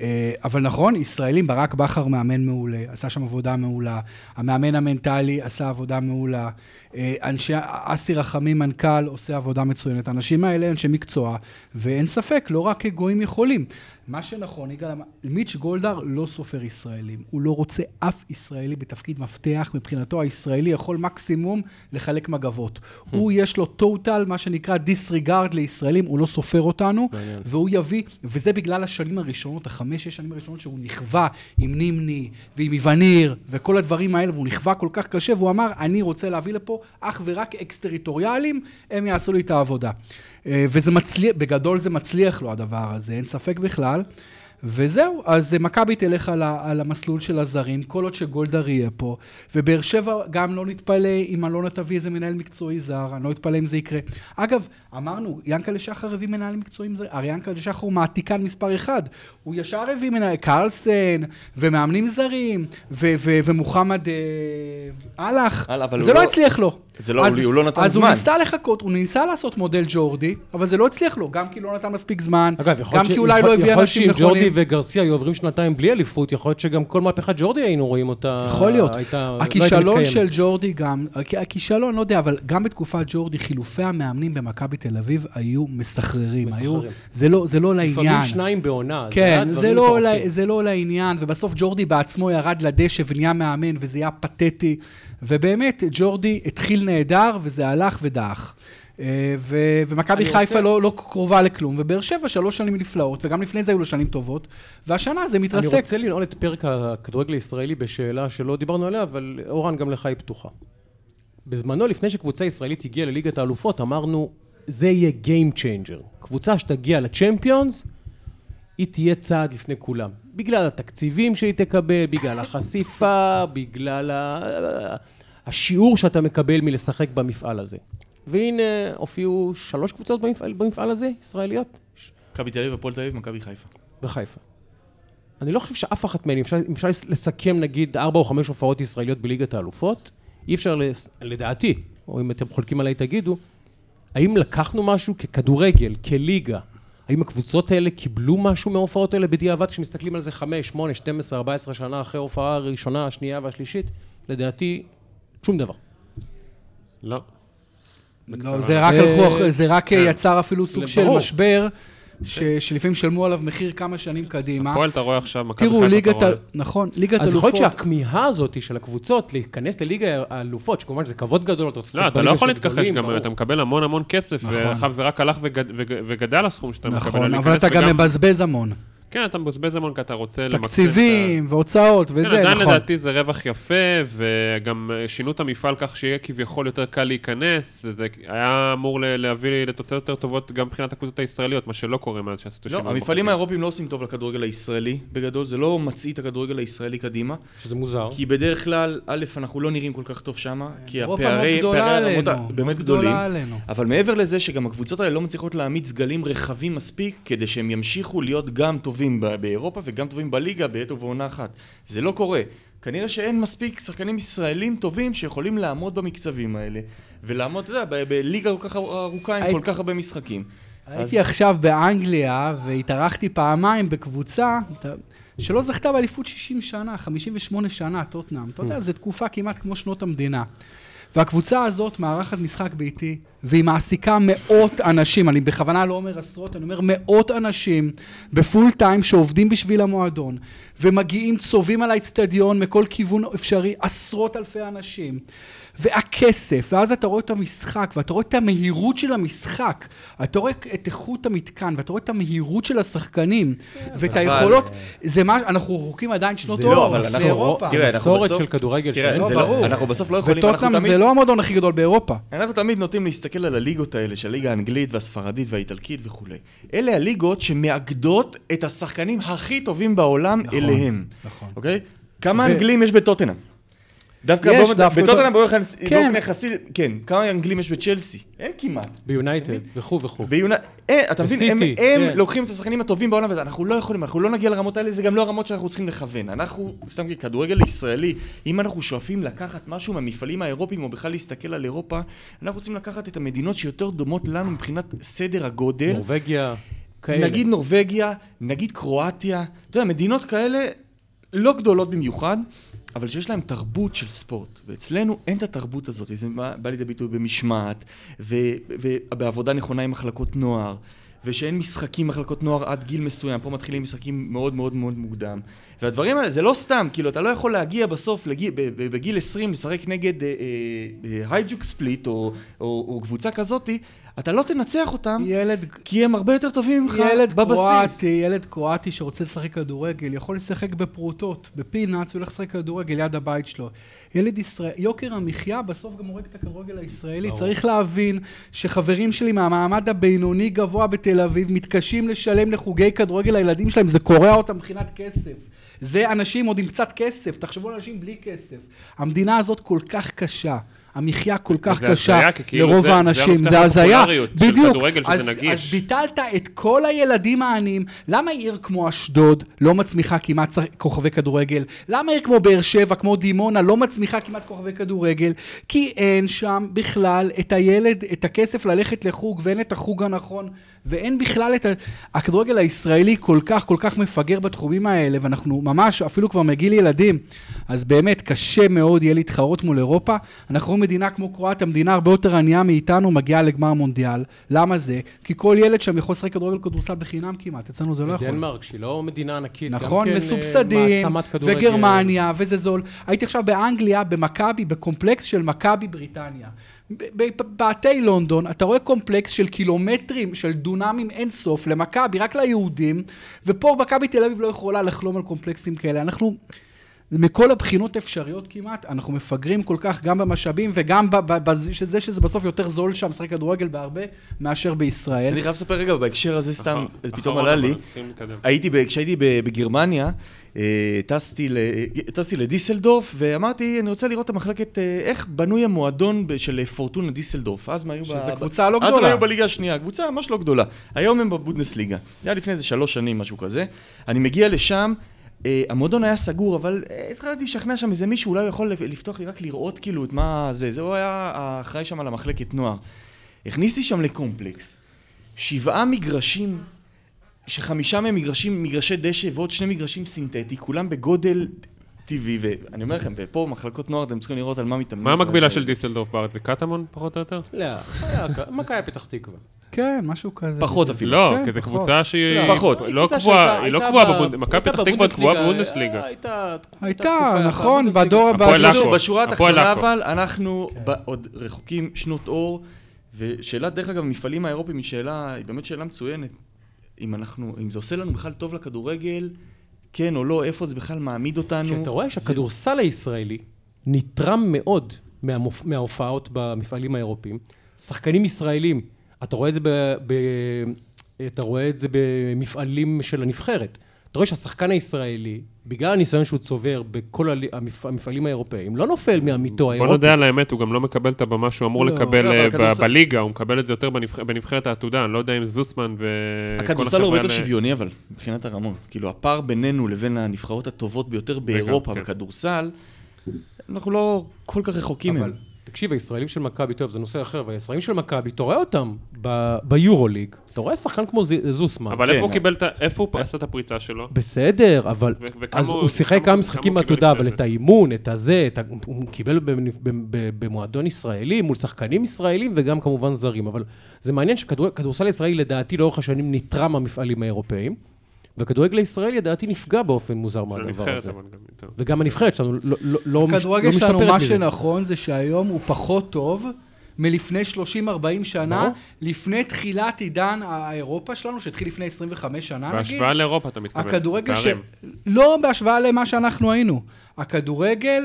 אה, אבל נכון, ישראלים, ברק בכר מאמן מעולה, עשה שם עבודה מעולה, המאמן המנטלי עשה עבודה מעולה, אה, אנשי, אסי רחמים, מנכ"ל, עושה עבודה מצוינת. האנשים האלה אנשי מקצוע, ואין ספק, לא רק גויים יכולים. מה שנכון, יגאל אמר, מיץ' גולדהר לא סופר ישראלים. הוא לא רוצה אף ישראלי בתפקיד מפתח. מבחינתו, הישראלי יכול מקסימום לחלק מגבות. Hmm. הוא, יש לו טוטל, מה שנקרא דיסריגרד לישראלים, הוא לא סופר אותנו, והוא יביא, וזה בגלל השנים הראשונות, החמש-שש שנים הראשונות שהוא נכווה עם נימני ועם איווניר וכל הדברים האלה, והוא נכווה כל כך קשה, והוא אמר, אני רוצה להביא לפה אך ורק אקס-טריטוריאלים, הם יעשו לי את העבודה. אה, וזה מצליח, בגדול זה מצליח לו הדבר הזה, אין ספק בכלל. וזהו, אז מכבי תלך על, ה, על המסלול של הזרים, כל עוד שגולדהר יהיה פה. ובאר שבע גם לא נתפלא אם אלונה תביא איזה מנהל מקצועי זר, אני לא אתפלא אם זה יקרה. אגב, אמרנו, ינקלה שחר הביא מנהל מקצועי זר, הרי ינקלה שחר הוא מעתיקן מספר אחד. הוא ישר הביא מנהל, קרלסן, ומאמנים זרים, ו- ו- ומוחמד אה, אהלך. זה לא, לא הצליח לו. זה לא, אז, הוא לא נתן אז זמן. אז הוא ניסה לחכות, הוא ניסה לעשות מודל ג'ורדי, אבל זה לא הצליח לו, גם כי לא נתן מספיק זמן, אגב, גם ש... כי אולי יכול, לא הביא אנשים נכונים. ג'ורדי וגרסיה היו עוברים שנתיים בלי אליפות, יכול להיות שגם כל מהפכת ג'ורדי היינו רואים אותה... יכול להיות. הייתה, הכישלון לא של ג'ורדי גם, הכישלון, לא יודע, אבל גם בתקופת ג'ורדי, חילופי המאמנים במכבי תל אביב היו מסחררים. מסחררים. היו, זה, לא, זה לא לעניין. לפעמים שניים בעונה. כן, זה, זה, לא, זה לא לעניין, ובסוף ג'ורדי בעצמו ירד לדשא ונהיה מאמן, וזה היה פתטי. ובאמת, ג'ורדי התחיל נהדר, וזה הלך ודעך. אה, ומכבי חיפה. לא, לא קרובה לכלום, ובאר שבע שלוש שנים נפלאות, וגם לפני זה היו לו שנים טובות, והשנה זה מתרסק. אני רוצה לנעול את פרק הכדורגל הישראלי בשאלה שלא דיברנו עליה, אבל אורן, גם לך היא פתוחה. בזמנו, לפני שקבוצה ישראלית הגיעה לליגת האלופות, אמרנו, זה יהיה Game Changer. קבוצה שתגיע לצ'מפיונס, היא תהיה צעד לפני כולם. בגלל התקציבים שהיא תקבל, בגלל החשיפה, בגלל ה... השיעור שאתה מקבל מלשחק במפעל הזה. והנה, הופיעו שלוש קבוצות במפעל, במפעל הזה, ישראליות. מכבי תל אביב, הפועל תל אביב, מכבי חיפה. וחיפה. אני לא חושב שאף אחת מהן, אם אפשר, אפשר לסכם נגיד ארבע או חמש הופעות ישראליות בליגת האלופות, אי אפשר, לס... לדעתי, או אם אתם חולקים עליי תגידו, האם לקחנו משהו ככדורגל, כליגה, האם הקבוצות האלה קיבלו משהו מההופעות האלה בדיעבד, כשמסתכלים על זה 5, 8, 12, 14 שנה אחרי ההופעה הראשונה, השנייה והשלישית? לדעתי, שום דבר. לא. לא, זה רק הלכו, זה רק כן. יצר אפילו סוג של משבר. ש, שלפעמים שלמו עליו מחיר כמה שנים קדימה. הפועל אתה רואה עכשיו, מכבי חיפה אתה רואה. תראו, נכון, ליגת אלופות... אז יכול להיות שהכמיהה הזאת של הקבוצות להיכנס לליגה האלופות, שכמובן זה כבוד גדול, אתה רוצה... לא, אתה לא יכול להתכחש גם, אתה מקבל המון המון כסף, נכון. ואחר זה רק הלך וגדל הסכום שאתה מקבל. נכון, אבל אתה גם מבזבז המון. כן, אתה מבזבז המון כי אתה רוצה למקסם את ה... תקציבים והוצאות וזה, נכון. כן, עדיין לדעתי זה רווח יפה, וגם שינו את המפעל כך שיהיה כביכול יותר קל להיכנס, זה היה אמור להביא לתוצאות יותר טובות גם מבחינת הקבוצות הישראליות, מה שלא קורה מאז שעשו את השינוי. לא, המפעלים האירופיים לא עושים טוב לכדורגל הישראלי, בגדול, זה לא מצעיא את הכדורגל הישראלי קדימה. שזה מוזר. כי בדרך כלל, א', אנחנו לא נראים כל כך טוב שם, כי הפערי הרמות באמת גדולים. אבל מעבר לזה שגם הקבוצות האלה לא מצליחות להעמיד סגלים רחבים מספיק, כדי שהם ימשיכו להיות גם טובים טובים באירופה וגם טובים בליגה בעת ובעונה אחת. זה לא קורה. כנראה שאין מספיק שחקנים ישראלים טובים שיכולים לעמוד במקצבים האלה, ולעמוד, אתה יודע, בליגה כל כך ארוכה עם כל כך הרבה משחקים. הייתי עכשיו באנגליה, והתארחתי פעמיים בקבוצה שלא זכתה באליפות 60 שנה, 58 שנה, טוטנאם. אתה יודע, זו תקופה כמעט כמו שנות המדינה. והקבוצה הזאת מארחת משחק ביתי, והיא מעסיקה מאות אנשים, אני בכוונה לא אומר עשרות, אני אומר מאות אנשים בפול טיים שעובדים בשביל המועדון, ומגיעים, צובעים על האצטדיון מכל כיוון אפשרי, עשרות אלפי אנשים. והכסף, ואז אתה רואה את המשחק, ואתה רואה את המהירות של המשחק, אתה רואה את איכות המתקן, ואתה רואה את המהירות של השחקנים, ואת היכולות, זה מה, אנחנו רחוקים עדיין שנות זה אור, לא, אבל אנחנו- באירופה. תראה, אנחנו מסורת בסוף- של כדורגל. זה לא, ברור. אנחנו בסוף לא יכולים, אנחנו וטוטנאם תמיד... זה לא המועדון הכי גדול באירופה. אנחנו תמיד נוטים להסתכל על הליגות האלה, של הליגה האנגלית והספרדית והאיטלקית וכולי. אלה הליגות שמאגדות את השחקנים הכי טובים בעולם נכון, אליהם. נכון. אוקיי? כמה אנגלים יש בטוטנאם? דווקא יש, באופן- דווקא בטוטנאם באופן כן. באופן יחסי, כן. כמה אנגלים יש בצ'לסי? אין כמעט. ביונייטד וכו' וכו'. ביונה... אה, אתה מבין, הם, כן. לוקחים את השחקנים הטובים בעולם הזה, אנחנו לא יכולים, אנחנו לא נגיע לרמות האלה, זה גם לא הרמות שאנחנו צריכים לכוון. אנחנו, סתם ככדורגל ישראלי, אם אנחנו שואפים לקחת משהו מהמפעלים האירופיים, או בכלל להסתכל על אירופה, אנחנו רוצים לקחת את המדינות שיותר דומות לנו מבחינת סדר הגודל. נורבגיה, כאלה. נגיד נורבגיה, נגיד קרואטיה, אתה יודע, מדינות כאלה לא גדולות במיוחד, אבל שיש להם תרבות של ספורט. ואצלנו אין את התרבות הזאת, זה בא, בא לידי ביטוי במשמעת, ו- ובעבודה נכונה עם מחלקות נוער, ושאין משחקים מחלקות נוער עד גיל מסוים, פה מתחילים משחקים מאוד מאוד מאוד מוקדם. והדברים האלה, זה לא סתם, כאילו, אתה לא יכול להגיע בסוף, לגיל, בגיל 20, לשחק נגד אה, אה, הייג'וק ספליט, או, או, או קבוצה כזאתי, אתה לא תנצח אותם, ילד כי הם הרבה יותר טובים ממך ילד בבסיס. קרואטי, ילד קרואטי שרוצה לשחק כדורגל, יכול לשחק בפרוטות, בפינאץ, הוא הולך לשחק כדורגל ליד הבית שלו. ילד ישראל, יוקר המחיה בסוף גם הורג את הכדורגל הישראלי. ברור. צריך להבין שחברים שלי מהמעמד הבינוני גבוה בתל אביב מתקשים לשלם לחוגי כדורגל לילדים שלהם, זה קורע אותם מבחינת כסף. זה אנשים עוד עם קצת כסף, תחשבו על אנשים בלי כסף. המדינה הזאת כל כך קשה. המחיה כל כך קשה כאילו לרוב האנשים, זה הזיה, בדיוק, אז. אז ביטלת את כל הילדים העניים. למה עיר כמו אשדוד לא מצמיחה כמעט כוכבי כדורגל? למה עיר כמו באר שבע, כמו דימונה, לא מצמיחה כמעט כוכבי כדורגל? כי אין שם בכלל את הילד, את הכסף ללכת לחוג, ואין את החוג הנכון, ואין בכלל את ה... הכדורגל הישראלי כל כך כל כך מפגר בתחומים האלה, ואנחנו ממש, אפילו כבר מגיל ילדים, אז באמת קשה מאוד יהיה להתחרות מול אירופה. אנחנו רואים מדינה כמו קרואטיה, מדינה הרבה יותר ענייה מאיתנו, מגיעה לגמר מונדיאל. למה זה? כי כל ילד שם יכול לשחק כדורגל כדורסל בחינם כמעט, אצלנו זה לא יכול. דנמרק, שהיא לא מדינה ענקית. נכון, כן, אה, מסובסדים, כדורגל. וגרמניה, וזה זול. הייתי עכשיו באנגליה, במכבי, בקומפלקס של מכבי בריטניה. ב- ב- בבתי לונדון, אתה רואה קומפלקס של קילומטרים, של דונמים אינסוף למכבי, רק ליהודים, ופה מכבי תל אביב לא יכולה לחלום על קומפלקסים כאלה. אנחנו... מכל הבחינות האפשריות כמעט, אנחנו מפגרים כל כך גם במשאבים וגם בזה שזה בסוף יותר זול שם לשחק כדורגל בהרבה מאשר בישראל. אני חייב לספר רגע, בהקשר הזה סתם, אחרון, פתאום אחרון, עלה לי. הייתי, כשהייתי בגרמניה, אה, טסתי לדיסלדורף, ואמרתי, אני רוצה לראות את המחלקת, אה, איך בנוי המועדון של פורטונה דיסלדורף. אז הם היו... שזה ב- קבוצה לא אז הם גדולה. היו בליגה השנייה, קבוצה ממש לא גדולה. היום הם בבודנסליגה. זה היה לפני איזה שלוש שנים, משהו כזה. אני מגיע לשם, המועדון היה סגור, אבל אה, התחלתי לשכנע שם איזה מישהו, אולי הוא יכול לפתוח לי רק לראות כאילו את מה זה. זה הוא היה האחראי שם על המחלקת נוער. הכניסתי שם לקומפלקס, שבעה מגרשים שחמישה מהם מגרשים, מגרשי דשא ועוד שני מגרשים סינתטי, כולם בגודל טבעי, ואני אומר לכם, ופה מחלקות נוער אתם צריכים לראות על מה מתאמנים. מה המקבילה של דיסלדורף בארץ? זה קטמון פחות או יותר? לא, מכבי פתח תקווה. כן, משהו כזה. פחות אפילו. לא, כן, כי זו. קבוצה שהיא פחות. לא קבועה, היא לא קבועה בבונד... מכבי פתח תקווה קבועה בבונדסליגה, בבונדסליגה. הייתה... נכון. בדור הבא. בשורה התחתונה. אבל, אנחנו עוד רחוקים שנות אור, ושאלת, דרך אגב, המפעלים האירופיים היא שאלה, היא באמת שאלה מצוינת. אם אנחנו, אם זה עושה לנו בכלל טוב לכדורגל, כן או לא, איפה זה בכלל מעמיד אותנו. כי אתה רואה שהכדורסל הישראלי נתרם מאוד. מההופעות במפעלים האירופיים. שחקנים ישראלים, אתה רואה את זה, ב... ב... אתה רואה את זה במפעלים של הנבחרת. אתה רואה שהשחקן הישראלי, בגלל הניסיון שהוא צובר בכל המפ- המפעלים האירופאים, לא נופל מעמיתו בוא האירופי. נודה על האמת, הוא גם לא מקבל את הבמה שהוא אמור לא. לקבל לא, אה, בליגה, הוא מקבל את זה יותר בנבח- בנבחרת העתודה, אני לא יודע אם זוסמן וכל הכדורסל הוא הרבה יותר שוויוני, אבל, מבחינת הרמות. כאילו, הפער בינינו לבין הנבחרות הטובות ביותר באירופה כן. בכדורסל, אנחנו לא כל כך רחוקים אבל מהם. תקשיב, הישראלים של מכבי, טוב, זה נושא אחר, אבל הישראלים של מכבי, אתה רואה אותם ב- ביורוליג, אתה רואה שחקן כמו זוסמן. אבל כן. איפה הוא קיבל את ה... איפה הוא עשה את הפריצה שלו? בסדר, אבל... אז הוא- שיחק כמה- משחקים לפני אבל? את האימון, את הזה. הוא קיבל במ- במ- במועדון ישראלי, מול שחקנים ישראלים וגם כמובן זרים. אבל זה מעניין שכדורסל ישראלי, לדעתי, לאורך השנים נתרם מהמפעלים האירופאים, והכדורגל הישראלי, לדעתי, נפגע באופן מוזר מהדבר הזה. וגם הנבחרת שלנו לא- לא לא לא הכדורגל שלנו, משתפרת מה מזה. שנכון זה שהיום הוא פחות טוב מלפני 30-40 שנה. לפני תחילת עידן האירופה שלנו, שהתחיל לפני 25 שנה נגיד. בהשוואה לאירופה אתה מתכוון. הכדורגל ש... לא בהשוואה למה שאנחנו היינו. הכדורגל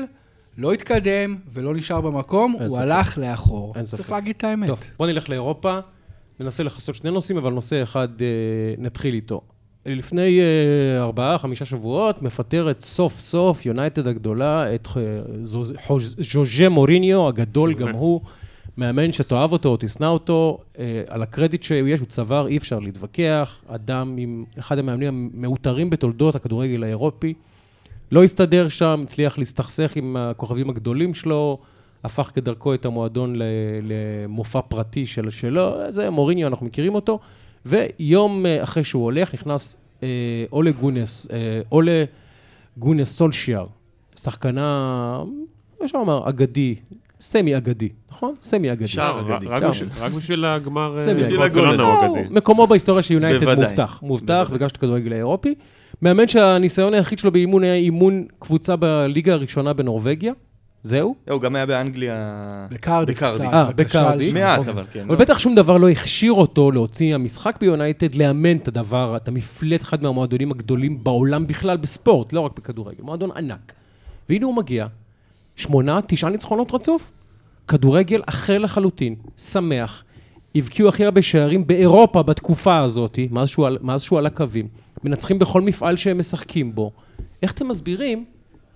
לא התקדם ולא נשאר במקום, הוא ספק. הלך לאחור. אין צריך ספק. להגיד את האמת. טוב, בוא נלך לאירופה, ננסה לכסות שני נושאים, אבל נושא אחד אה, נתחיל איתו. לפני אה, ארבעה, חמישה שבועות, מפטרת סוף סוף יונייטד הגדולה את אה, ז'וז'ה מוריניו הגדול, גם הוא, מאמן שתאהב אותו או תשנא אותו, אה, על הקרדיט שיש, הוא צבר, אי אפשר להתווכח, אדם עם אחד המאמנים המעוטרים בתולדות הכדורגל האירופי. לא הסתדר שם, הצליח להסתכסך עם הכוכבים הגדולים שלו, הפך כדרכו את המועדון למופע פרטי של שלו, זה מוריניו, אנחנו מכירים אותו. ויום אה, אחרי שהוא הולך, נכנס אה, אולה גונס, אה, אולה גונאר סולשיאר, שחקנה, אפשר לומר, אגדי, סמי אגדי, נכון? סמי אגדי. שער אגדי. רק שער. בשביל- רק בשביל הגמר אה, סמי בשביל ברצלונה הגול הוא הזה. אגדי. מקומו בהיסטוריה של יונייטד. מובטח, מובטח. וגם של הכדורגל האירופי. מאמן שהניסיון היחיד שלו באימון היה אימון קבוצה בליגה הראשונה בנורבגיה. זהו. הוא גם היה באנגליה... בקרדיף. קצת. אה, בקרדיף. מעט, אוקיי. אבל כן. אבל בטח שום דבר לא הכשיר אותו להוציא המשחק ביונייטד, לאמן את הדבר, את המפלץ, אחד מהמועדונים הגדולים בעולם בכלל בספורט, לא רק בכדורגל, מועדון ענק. והנה הוא מגיע, שמונה, תשעה ניצחונות רצוף. כדורגל אחר לחלוטין, שמח, הבקיעו הכי הרבה שערים באירופה בתקופה הזאת, מאז שהוא, על- מאז שהוא על הקווים. מנצחים בכל מפעל שהם משחקים בו. איך אתם מסבירים?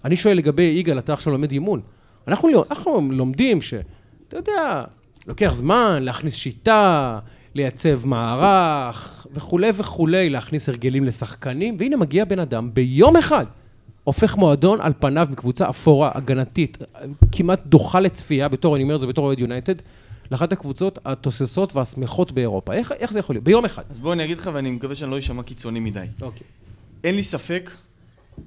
אני שואל לגבי יגאל, אתה עכשיו לומד אימון. אנחנו, לא- אנחנו לומדים ש... אתה יודע, לוקח זמן להכניס שיטה, לייצב מערך וכולי וכולי, להכניס הרגלים לשחקנים, והנה מגיע בן אדם ביום אחד, הופך מועדון על פניו מקבוצה אפורה, הגנתית, כמעט דוחה לצפייה, בתור, אני אומר את זה בתור אוהד יונייטד, לאחת הקבוצות התוססות והשמחות באירופה. איך, איך זה יכול להיות? ביום אחד. אז בוא אני אגיד לך, ואני מקווה שאני לא אשמע קיצוני מדי. אוקיי. אין לי ספק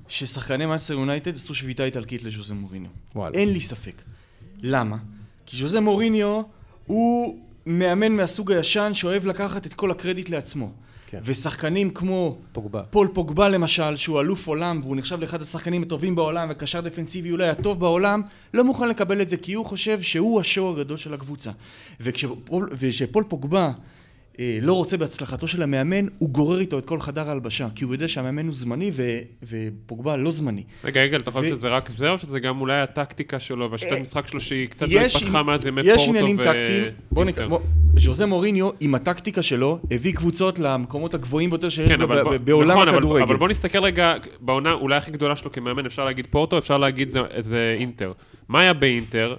ששחקני מנצ'סטר יונייטד עשו שביתה איטלקית לז'וזה מוריניו. וואלה. אין לי ספק. למה? כי ז'וזה מוריניו הוא מאמן מהסוג הישן שאוהב לקחת את כל הקרדיט לעצמו. כן. ושחקנים כמו פוגבה. פול פוגבה למשל, שהוא אלוף עולם והוא נחשב לאחד השחקנים הטובים בעולם וקשר דפנסיבי אולי הטוב בעולם, לא מוכן לקבל את זה כי הוא חושב שהוא השואו הגדול של הקבוצה. וכשפול, וכשפול פוגבה לא רוצה בהצלחתו של המאמן, הוא גורר איתו את כל חדר ההלבשה, כי הוא יודע שהמאמן הוא זמני ו, ופוגבה לא זמני. רגע, יגאל, אתה חושב ו- שזה רק זה, או שזה גם אולי הטקטיקה שלו והשיטת אה, משחק שלו שהיא קצת לא יש התפתחה מאז ימי יש פורטו עניינים ו- טקטיים, בוא נק... אינטר? בוא... ז'וזה מוריניו עם הטקטיקה שלו הביא קבוצות למקומות הגבוהים ביותר שיש כן, ב- אבל בוא- בעולם נכון, אבל- הכדורגל. אבל בוא נסתכל רגע, בעונה אולי הכי גדולה שלו כמאמן, אפשר להגיד פורטו, אפשר להגיד זה- זה אינטר. מה היה באינטר?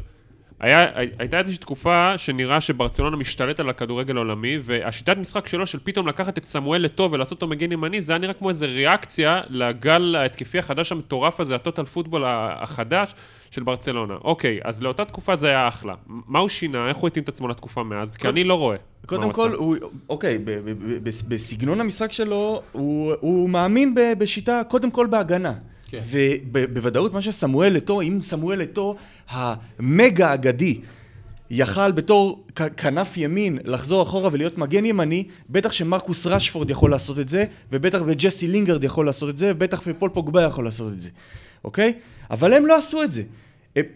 היה, הייתה איזושהי תקופה שנראה שברצלונה משתלט על הכדורגל העולמי, והשיטת משחק שלו של פתאום לקחת את סמואל לטוב ולעשות אותו מגן ימני, זה היה נראה כמו איזה ריאקציה לגל ההתקפי החדש המטורף הזה, הטוטל פוטבול החדש של ברצלונה. אוקיי, אז לאותה תקופה זה היה אחלה. מה הוא שינה? איך הוא התאים את עצמו לתקופה מאז? כי אני לא רואה. קודם הוא כל. הוא, אוקיי, ב- ב- ב- ב- בסגנון המשחק שלו, הוא, הוא מאמין ב- בשיטה, קודם כל בהגנה. כן. ובוודאות מה שסמואל אתו, אם סמואל אתו, המגה אגדי, יכל בתור כנף ימין לחזור אחורה ולהיות מגן ימני, בטח שמרקוס רשפורד יכול לעשות את זה, ובטח וג'סי לינגרד יכול לעשות את זה, ובטח ופול פוגבה יכול לעשות את זה, אוקיי? אבל הם לא עשו את זה.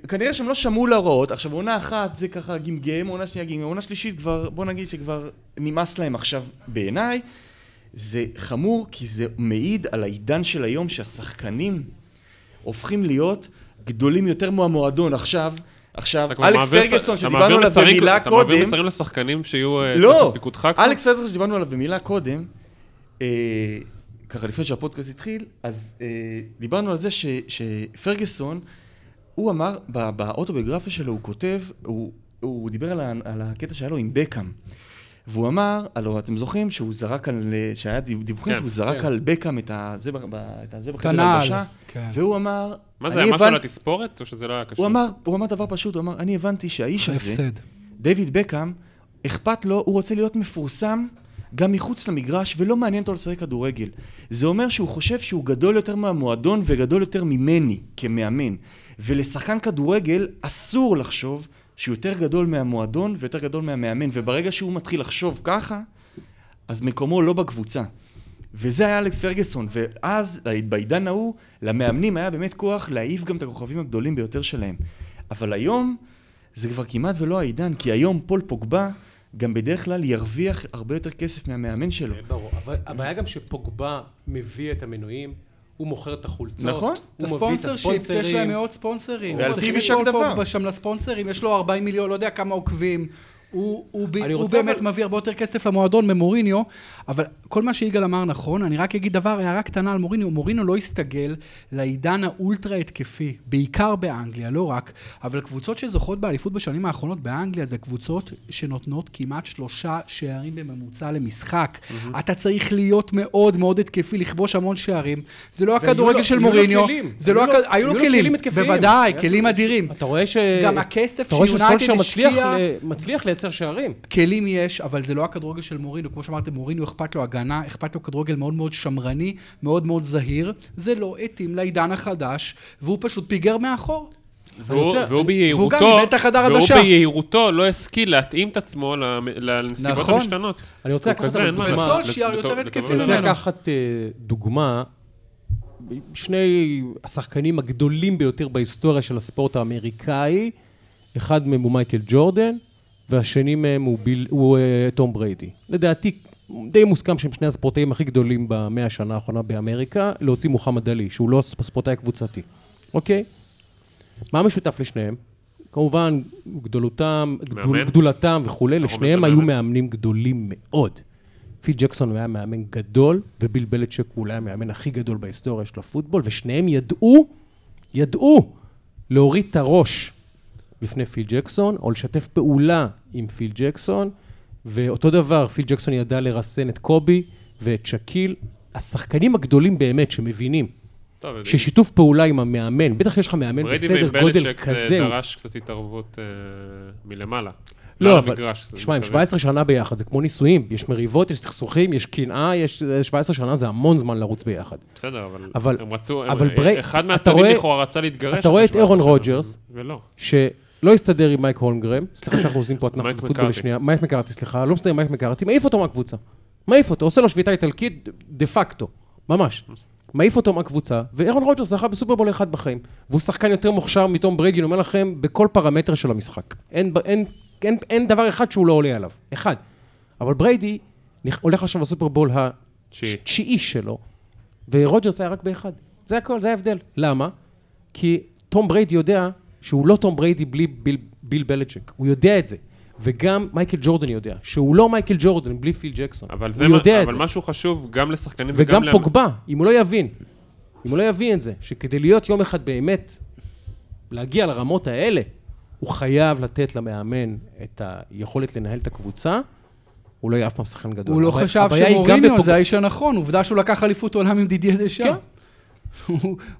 כנראה שהם לא שמעו להוראות, עכשיו עונה אחת זה ככה גמגם, עונה שנייה גמגם, עונה שלישית כבר, בוא נגיד שכבר נמאס להם עכשיו בעיניי. זה חמור כי זה מעיד על העידן של היום שהשחקנים הופכים להיות גדולים יותר מהמועדון עכשיו. עכשיו, אלכס פרגוסון אתה שדיברנו עליו במילה אתה מעביר קודם, מסרים לשחקנים שיהיו אה, לא, פיקודך כבר? אלכס פרגוסון שדיברנו עליו במילה קודם, אה, ככה לפני שהפודקאסט התחיל, אז אה, דיברנו על זה ש, שפרגוסון, הוא אמר, באוטוביוגרפיה שלו הוא כותב, הוא, הוא דיבר על, על הקטע שהיה לו עם בקאם. והוא אמר, הלו, אתם זוכרים שהוא זרק על, שהיה דיו- דיווחים כן, שהוא זרק כן. על בקאם את הזה, בחדר. הלבשה, כן. והוא אמר, מה זה היה משהו הבנ- על התספורת, או שזה לא היה קשור? הוא אמר, הוא אמר דבר פשוט, הוא אמר, אני הבנתי שהאיש הזה, הפסד. דיוויד בקאם, אכפת לו, הוא רוצה להיות מפורסם גם מחוץ למגרש, ולא מעניין אותו לשחק כדורגל. זה אומר שהוא חושב שהוא גדול יותר מהמועדון וגדול יותר ממני כמאמן. ולשחקן כדורגל אסור לחשוב שהוא יותר גדול מהמועדון ויותר גדול מהמאמן, וברגע שהוא מתחיל לחשוב ככה, אז מקומו לא בקבוצה. וזה היה אלכס פרגוסון, ואז בעידן ההוא, למאמנים היה באמת כוח להעיף גם את הכוכבים הגדולים ביותר שלהם. אבל היום, זה כבר כמעט ולא העידן, כי היום פול פוגבה גם בדרך כלל ירוויח הרבה יותר כסף מהמאמן שלו. זה ברור. אבל הבעיה גם שפוגבה מביא את המנויים, הוא מוכר את החולצות. נכון. הוא מביא את הספונסר שיפס, יש להם הספונסרים. מאות ספונסרים. ועל פיו יישק דבר. פה שם לספונסרים, יש לו 40 מיליון, לא יודע כמה עוקבים. הוא, הוא, ב- הוא באמת אבל- מביא הרבה יותר כסף למועדון ממוריניו, אבל כל מה שיגאל אמר נכון, אני רק אגיד דבר, הערה קטנה על מוריניו, מוריניו לא הסתגל לעידן האולטרה התקפי, בעיקר באנגליה, לא רק, אבל קבוצות שזוכות באליפות בשנים האחרונות באנגליה זה קבוצות שנותנות כמעט שלושה שערים בממוצע למשחק. אתה צריך להיות מאוד מאוד התקפי, לכבוש המון שערים. זה לא הכדורגל של מוריניו, כלים. זה לא היו לו- היו לו היו לו כלים, כלים התקפיים. בוודאי, היה- כלים אדירים. אתה רואה ש... גם הכסף אתה רואה שיונייטד שסולשר מצליח מצליח לייצר שערים. כלים יש, אבל זה לא הכדורגל של מוריניו. כמו שאמרתם, מוריניו אכפת לו הגנה, אכפת לו כדורגל מאוד מאוד שמרני, מאוד מאוד זהיר. זה לא התאים לעידן החדש, והוא פשוט פיגר מאחור. והוא- רוצה- והוא והוא ביהירותו, והוא. ביהירותו לא השכיל להתאים את עצמו לנסיבות נכון. המשתנות. אני רוצה. לקחת אה, דוגמה, שני השחקנים הגדולים ביותר בהיסטוריה של הספורט האמריקאי, אחד מהם הוא מייקל ג'ורדן, והשני מהם הוא, ביל, הוא אה, תום בריידי. לדעתי, די מוסכם שהם שני הספורטאים הכי גדולים במאה השנה האחרונה באמריקה, להוציא מוחמד עלי, שהוא לא ספורטאי קבוצתי, אוקיי? מה משותף לשניהם? כמובן, גדולותם, גדול. גדולתם וכולי, לשניהם היו מאמן. מאמנים גדולים מאוד. פיל ג'קסון היה מאמן גדול, וביל בלצ'ק הוא אולי המאמן הכי גדול בהיסטוריה של הפוטבול, ושניהם ידעו, ידעו להוריד את הראש בפני פיל ג'קסון, או לשתף פעולה עם פיל ג'קסון, ואותו דבר, פיל ג'קסון ידע לרסן את קובי ואת שאקיל. השחקנים הגדולים באמת שמבינים טוב, ששיתוף פעולה עם המאמן, בטח יש לך מאמן בריידי בסדר גודל בלצ'ק כזה, זה הוא- דרש קצת התערבות אה, מלמעלה. לא, אבל, המגרש, תשמע, הם מסביב. 17 שנה ביחד, זה כמו נישואים, יש מריבות, יש סכסוכים, יש קנאה, יש 17 שנה, זה המון זמן לרוץ ביחד. בסדר, אבל, אבל- הם רצו, אבל הם, ברי- אחד מהצדדים לכאורה רצה להתגרש. אתה רואה את אירון 17 שנה, רוג'רס, ולא. שלא הסתדר עם מייק הולמגרם, סליחה שאנחנו עושים פה מייק פוטבול. לשנייה, מייק מקארתי, סליחה, לא מסתדר עם מייק מקארתי, מעיף אותו מהקבוצה. מעיף אותו, עושה לו שביתה איטלקית דה פקטו, ממש. מעיף אותו מהקבוצה, ואירון רוג'רס זכה בסופרבול אחד בחיים. והוא שחקן יותר מוכשר מתום בריידי, אני אומר לכם, בכל פרמטר של המשחק. אין, אין, אין, אין דבר אחד שהוא לא עולה עליו. אחד. אבל בריידי הולך עכשיו לסופרבול תשיעי. התשיעי שלו, ורוג'רס היה רק באחד. זה הכל, זה ההבדל. למה? כי תום בריידי יודע שהוא לא תום בריידי בלי ביל, ביל בלצ'ק. הוא יודע את זה. וגם מייקל ג'ורדן יודע, שהוא לא מייקל ג'ורדן בלי פיל ג'קסון. אבל הוא זה מה- יודע את אבל זה. משהו חשוב גם לשחקנים וגם וגם פוגבה, אם הוא לא יבין, אם הוא לא יבין את זה, שכדי להיות יום אחד באמת, להגיע לרמות האלה, הוא חייב לתת למאמן את היכולת לנהל את הקבוצה, הוא לא יהיה אף פעם שחקן גדול. הוא לא חשב שמוריניו בפוג- זה האיש הנכון, עובדה שהוא לקח אליפות עולם עם דידיה דשא. כן.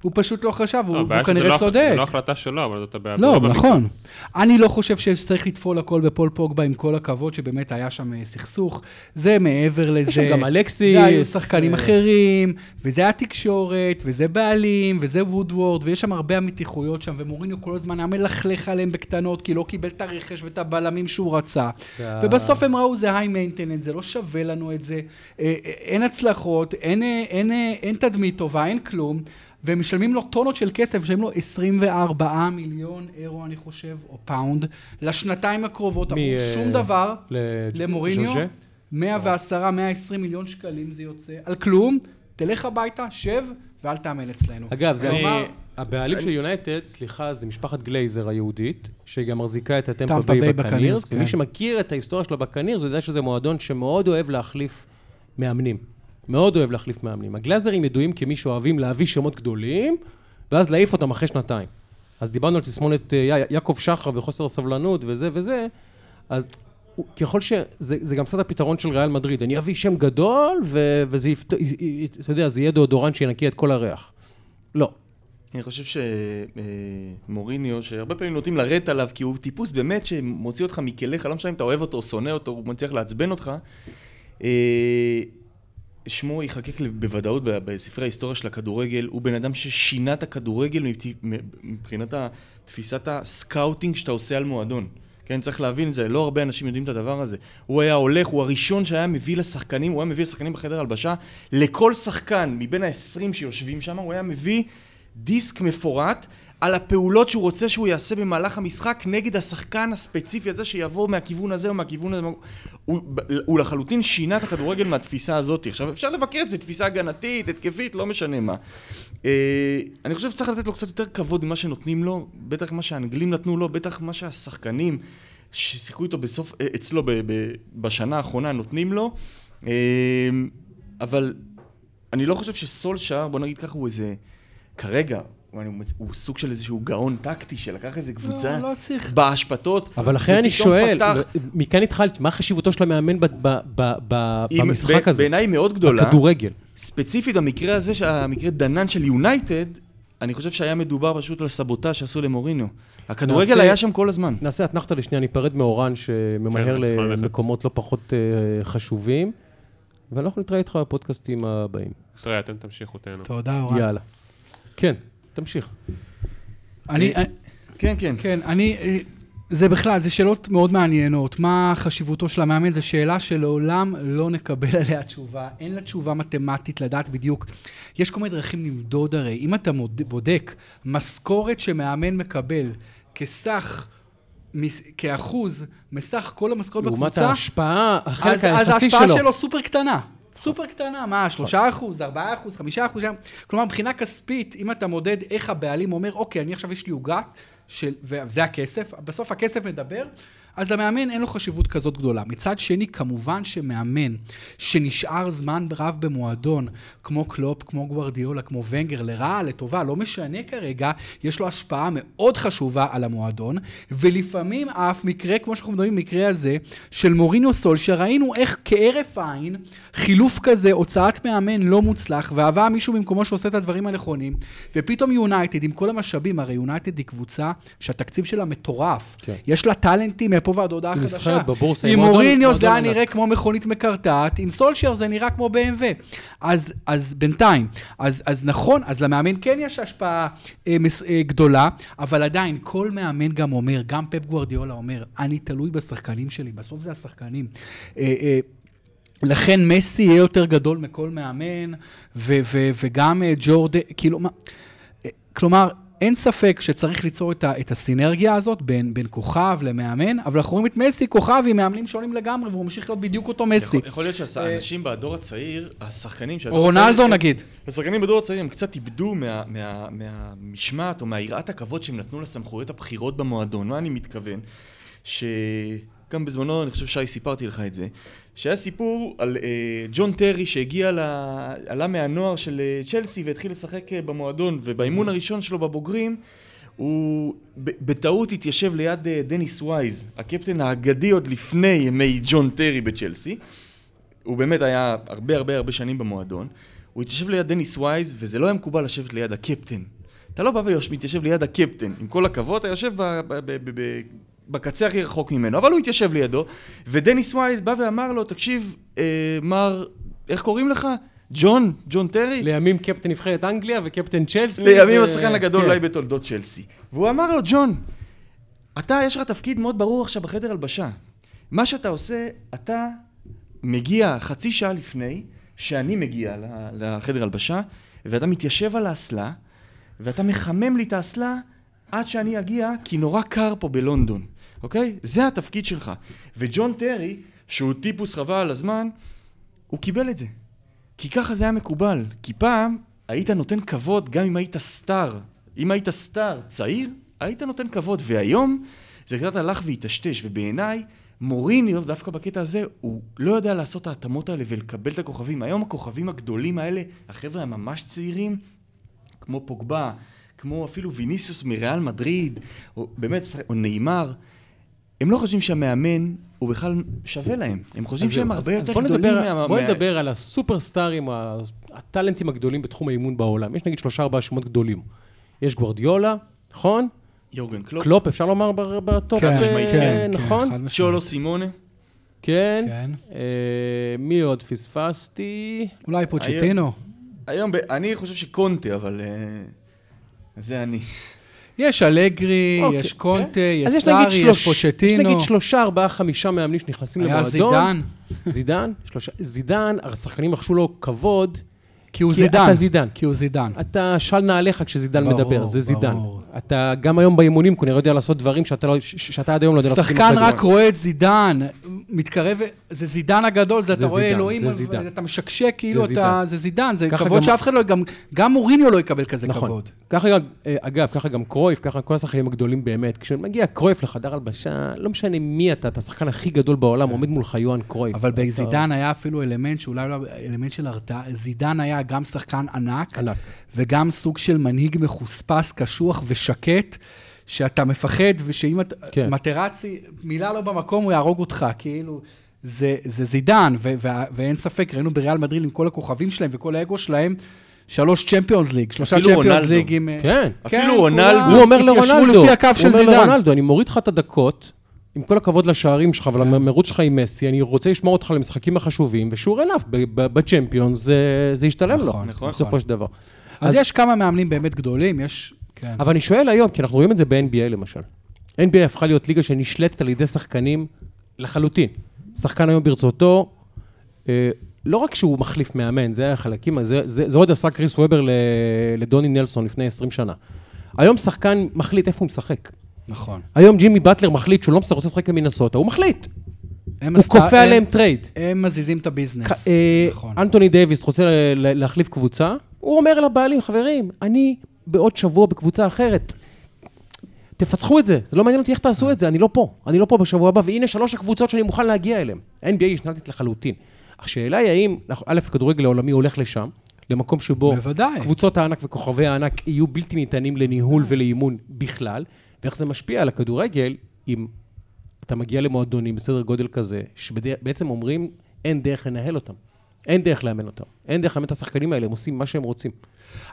הוא פשוט לא חשב, הוא לא, כנראה לא- צודק. זה לא החלטה שלו, אבל זאת הבעיה. לא, נכון. אני לא חושב שצריך לטפול הכל בפול פוגבה, עם כל הכבוד שבאמת היה שם אה, סכסוך. זה מעבר לזה. שם גם אלקסיס, זה היו שחקנים אה, אחרים, וזה התקשורת, וזה בעלים, וזה וודוורד, ויש שם הרבה המתיחויות שם, ומוריניו כל הזמן היה מלכלך עליהם בקטנות, כי לא קיבל את הרכש ואת הבלמים שהוא רצה. וה- ובסוף הם ראו, זה high maintenance, זה לא שווה לנו את זה. אה, אה, אין הצלחות, אין, אה, אין, אה, אין תדמית טובה, אין כלום. והם משלמים לו טונות של כסף, משלמים לו 24 מיליון אירו, אני חושב, או פאונד, לשנתיים הקרובות, מ- עבור אה, שום דבר, לג'- למוריניו. ז'וז'ה? 110, 120 מיליון שקלים זה יוצא, על כלום, תלך הביתה, שב, ואל תאמן אצלנו. אגב, זה אני- אמר, הבעלים של יונייטד, סליחה, זה משפחת גלייזר היהודית, שהיא גם מחזיקה את הטמפה טמפה ביי בקנירס, בקנירס, ומי כן. שמכיר את ההיסטוריה של הבקנירס, הוא יודע שזה מועדון שמאוד אוהב להחליף מאמנים. מאוד אוהב להחליף מאמנים. הגלאזרים ידועים כמי שאוהבים להביא שמות גדולים, ואז להעיף אותם אחרי שנתיים. אז דיברנו על תסמונת אה, יעקב שחר וחוסר הסבלנות וזה וזה, אז ככל ש... זה, זה גם קצת הפתרון של ריאל מדריד. אני אביא שם גדול, ו, וזה יפת... אתה יודע, זה יהיה דאודורנט שינקי את כל הריח. לא. אני חושב שמוריניו, שהרבה פעמים נוטים לרדת עליו, כי הוא טיפוס באמת שמוציא אותך מכליך, לא משנה אם אתה אוהב אותו או שונא אותו, הוא מצליח לעצבן אותך. שמו ייחקק בוודאות בספרי ההיסטוריה של הכדורגל, הוא בן אדם ששינה את הכדורגל מבחינת תפיסת ה scouting שאתה עושה על מועדון. כן, צריך להבין את זה, לא הרבה אנשים יודעים את הדבר הזה. הוא היה הולך, הוא הראשון שהיה מביא לשחקנים, הוא היה מביא לשחקנים בחדר הלבשה, לכל שחקן מבין ה-20 שיושבים שם, הוא היה מביא דיסק מפורט על הפעולות שהוא רוצה שהוא יעשה במהלך המשחק נגד השחקן הספציפי הזה שיבוא מהכיוון הזה או מהכיוון הזה. הוא, הוא לחלוטין שינה את הכדורגל מהתפיסה הזאת. עכשיו, אפשר לבקר את זה, תפיסה הגנתית, התקפית, לא משנה מה. אה, אני חושב שצריך לתת לו קצת יותר כבוד ממה שנותנים לו, בטח מה שהאנגלים נתנו לו, בטח מה שהשחקנים ששיחקו איתו בסוף, אה, אצלו ב, ב, בשנה האחרונה נותנים לו. אה, אבל אני לא חושב שסולשאר, בוא נגיד ככה, הוא איזה... כרגע, הוא, סוג של איזשהו גאון טקטי שלקח איזה קבוצה לא, לא צריך. בהשפתות. אבל לכן אני שואל, פתח- מכאן התחלתי, מה חשיבותו של המאמן ב- ב- ב- ב- היא במשחק ב- הזה? בעיניי מאוד גדולה. בכדורגל. ספציפית במקרה הזה, המקרה דנן של יונייטד, אני חושב שהיה מדובר פשוט על סבוטאז' שעשו למוריניו. הכדורגל נעשה- היה שם כל הזמן. נעשה אתנחתא לשנייה, ניפרד מאורן שממהר כן. למקומות לא פחות אה, חשובים, ואנחנו נתראה איתך בפודקאסטים הבאים. תראה, אתם תמשיכו, תהנו. תודה, אורן. יאללה. כן, תמשיך. אני, כן, כן. כן, אני... אה, זה בכלל, זה שאלות מאוד מעניינות. מה חשיבותו של המאמן? זו שאלה שלעולם לא נקבל עליה תשובה. אין לה תשובה מתמטית לדעת בדיוק. יש כל מיני דרכים למדוד הרי. אם אתה בודק משכורת שמאמן מקבל כסך, מס- כאחוז מסך כל המשכורת לעומת בקבוצה, ההשפעה, החלק אז, אז היחסי ההשפעה שלו. שלו סופר קטנה. סופר קטנה, מה, שלושה אחוז, ארבעה אחוז, חמישה אחוז. כלומר, מבחינה כספית, אם אתה מודד איך הבעלים אומר, אוקיי, אני עכשיו יש לי עוגה, של- וזה הכסף, בסוף הכסף מדבר, אז למאמן אין לו חשיבות כזאת גדולה. מצד שני, כמובן שמאמן שנשאר זמן רב במועדון, כמו קלופ, כמו גוורדיולה, כמו ונגר, לרעה, לטובה, לא משנה כרגע, יש לו השפעה מאוד חשובה על המועדון, ולפעמים אף מקרה, כמו שאנחנו מדברים, מקרה הזה, של מוריניו סול, שראינו איך כהרף עין, חילוף כזה, הוצאת מאמן לא מוצלח, והבא מישהו במקומו שעושה את הדברים הנכונים, ופתאום יונייטד, עם כל המשאבים, הרי יונייטד היא קבוצה שהתקציב שלה מטורף. כן. יש לה טאלנטים מפה ועד הודעה חדשה. בבורסה, עם מוריניו זה היה נראה. כמו מכונית מקרטעת, עם סולשייר זה נראה כמו BMW. אז, אז בינתיים, אז, אז נכון, אז למאמן כן יש השפעה אה, מס, אה, גדולה, אבל עדיין, כל מאמן גם אומר, גם פפ גוורדיולה אומר, אני תלוי בשחקנים שלי, בסוף זה השחקנים. אה, אה, לכן מסי יהיה יותר גדול מכל מאמן, ו- ו- וגם אה, ג'ורד, כאילו, מה, אה, כלומר, אין ספק שצריך ליצור את, ה- את הסינרגיה הזאת בין, בין כוכב למאמן, אבל אנחנו רואים את מסי, כוכב עם מאמנים שונים לגמרי, והוא ממשיך להיות בדיוק אותו מסי. יכול, יכול להיות שהאנשים בדור הצעיר, השחקנים של הדור רונלדו הצעיר, נגיד. השחקנים בדור הצעיר הם קצת איבדו מה, מה, מהמשמעת או מהיראת הכבוד שהם נתנו לסמכויות הבכירות במועדון. מה אני מתכוון? שגם בזמנו, אני חושב שי סיפרתי לך את זה, שהיה סיפור על אה, ג'ון טרי שהגיע, ל... עלה מהנוער של אה, צ'לסי והתחיל לשחק אה, במועדון, ובאימון הראשון שלו בבוגרים, הוא בטעות התיישב ליד אה, דניס וייז, הקפטן האגדי עוד לפני ימי ג'ון טרי בצ'לסי. הוא באמת היה הרבה הרבה הרבה שנים במועדון. הוא התיישב ליד דניס וייז, וזה לא היה מקובל לשבת ליד הקפטן. אתה לא בא ומתיישב ליד הקפטן. עם כל הכבוד, אתה יושב בקצה הכי רחוק ממנו, אבל הוא התיישב לידו, ודניס וייז בא ואמר לו, תקשיב, אה, מר, איך קוראים לך? ג'ון? ג'ון טרי? לימים קפטן נבחרת אנגליה וקפטן צ'לסי. לימים ו- השחקן הגדול כן. אולי בתולדות צ'לסי. והוא אמר לו, ג'ון, אתה, יש לך תפקיד מאוד ברור עכשיו בחדר הלבשה. מה שאתה עושה, אתה מגיע חצי שעה לפני שאני מגיע לחדר הלבשה, ואתה מתיישב על האסלה, ואתה מחמם לי את האסלה עד שאני אגיע, כי נורא קר פה בלונדון, אוקיי? זה התפקיד שלך. וג'ון טרי, שהוא טיפוס חבל על הזמן, הוא קיבל את זה. כי ככה זה היה מקובל. כי פעם היית נותן כבוד גם אם היית סטאר. אם היית סטאר צעיר, היית נותן כבוד. והיום זה קצת הלך והיטשטש, ובעיניי מוריניו, דווקא בקטע הזה, הוא לא יודע לעשות את ההתאמות האלה ולקבל את הכוכבים. היום הכוכבים הגדולים האלה, החבר'ה הממש צעירים, כמו פוגבה, כמו אפילו ויניסיוס מריאל מדריד, או באמת, או נאמר, הם לא חושבים שהמאמן הוא בכלל שווה להם. הם חושבים שהם הרבה יותר גדולים מה... בוא נדבר על הסופרסטארים, הטאלנטים הגדולים בתחום האימון בעולם. יש נגיד שלושה ארבעה שמות גדולים. יש גוורדיולה, נכון? יורגן קלופ, קלופ, אפשר לומר ב- בטופ, חד אה, משמעית, כן, נכון? משמעית. צ'ולו סימאונה. כן. כן. אה, מי עוד פספסתי? אולי פוצ'טינו. היום, ב... אני חושב שקונטה, אבל... אה, זה אני. יש אלגרי, אוקיי. יש קונטה, אז יש סארי, יש פוצ'טינו. יש נגיד שלושה, ארבעה, חמישה מאמנים שנכנסים היה למועדון. זידן, זידן, שלושה. זידן, השחקנים רכשו לו כבוד, כי הוא כי זידן. אתה זידן. כי הוא זידן. אתה של נעליך כשזידן ברור, מדבר, זה זידן. ברור. אתה גם היום באימונים כנראה יודע לעשות דברים שאתה, לא, ש- שאתה עד היום לא יודע לעשות. שחקן רק. רואה את זידן, מתקרב, זה זידן הגדול, זה זה אתה רואה זידן, אלוהים, זה זידן. אתה משקשק כאילו זה אתה, זידן. זה זידן, זה כבוד גם- שאף אחד לא, גם- גם מוריניו לא יקבל כזה נכון. כבוד. ככה גם, אה, אגב, ככה גם קרויף, ככה כל השחקנים הגדולים באמת. כשמגיע קרויף לחדר הלבשה, לא משנה מי אתה, אתה השחקן הכי גדול בעולם, עומד מולך יוהאן קרויף. אבל אתה- בזידן היה אפילו אלמנט שאולי לא אלמנט של הרתעה. זידן היה גם שחקן ענק, ענק. וגם סוג של מנהיג מחוספס, קשוח ושקט, שאתה מפחד, ושאם אתה... כן. מטרצי, מילה לא במקום, הוא יהרוג אותך, כאילו... זה, זה זידן, ו- ו- ואין ספק, ראינו בריאל מדריד עם כל הכוכבים שלהם וכל האגו שלהם, שלוש צ'מפיונס ליג, שלושה צ'מפיונס רונלדו. ליג עם... כן. אפילו רונלדו. כולם הוא אומר לרונלדו, הוא אומר. לרונלדו, אני מוריד לך את הדקות, עם כל הכבוד לשערים שלך ולמרוץ שלך עם מסי, אני רוצה לשמור אותך למשחקים החשובים, ושור אליו, בצ'מפיונס זה- זה ישתלם לו, נכון, נכון. בסופו של דבר. אז, אז- יש כמה מאמנים באמת גדולים, יש... כן. אבל אני שואל היום, כי אנחנו רואים את זה ב-NBA למשל. NBA הפכה להיות ליגה שנשלטת על ידי שחקנים לחלוטין. שחקן היום ברצותו, אה, לא רק שהוא מחליף מאמן, זה היה חלקים, זה, זה, זה עוד עשה קריס וובר לדוני נלסון לפני 20 שנה. היום שחקן מחליט איפה הוא משחק. נכון. היום ג'ימי באטלר מחליט שהוא לא רוצה לשחק עם מינסוטה, הוא מחליט. הוא כופה הם- עליהם טרייד. הם מזיזים את הביזנס. אה, נכון. אנטוני דייוויס רוצה ל- ל- להחליף קבוצה, הוא אומר לבעלים, חברים, אני בעוד שבוע בקבוצה אחרת. תפצחו את זה, זה לא מעניין אותי איך תעשו את זה, אני לא פה. אני לא פה בשבוע הבא, והנה שלוש הקבוצות שאני מוכן להגיע אליהן. NBA השתנתה לחלוטין. השאלה היא האם, א', כדורגל העולמי הולך לשם, למקום שבו בוודאי. קבוצות הענק וכוכבי הענק יהיו בלתי ניתנים לניהול ולאימון בכלל, ואיך זה משפיע על הכדורגל אם אתה מגיע למועדונים בסדר גודל כזה, שבעצם אומרים, אין דרך לנהל אותם. אין דרך לאמן אותם. אין דרך לאמן את השחקנים האלה, הם עושים מה שהם רוצים.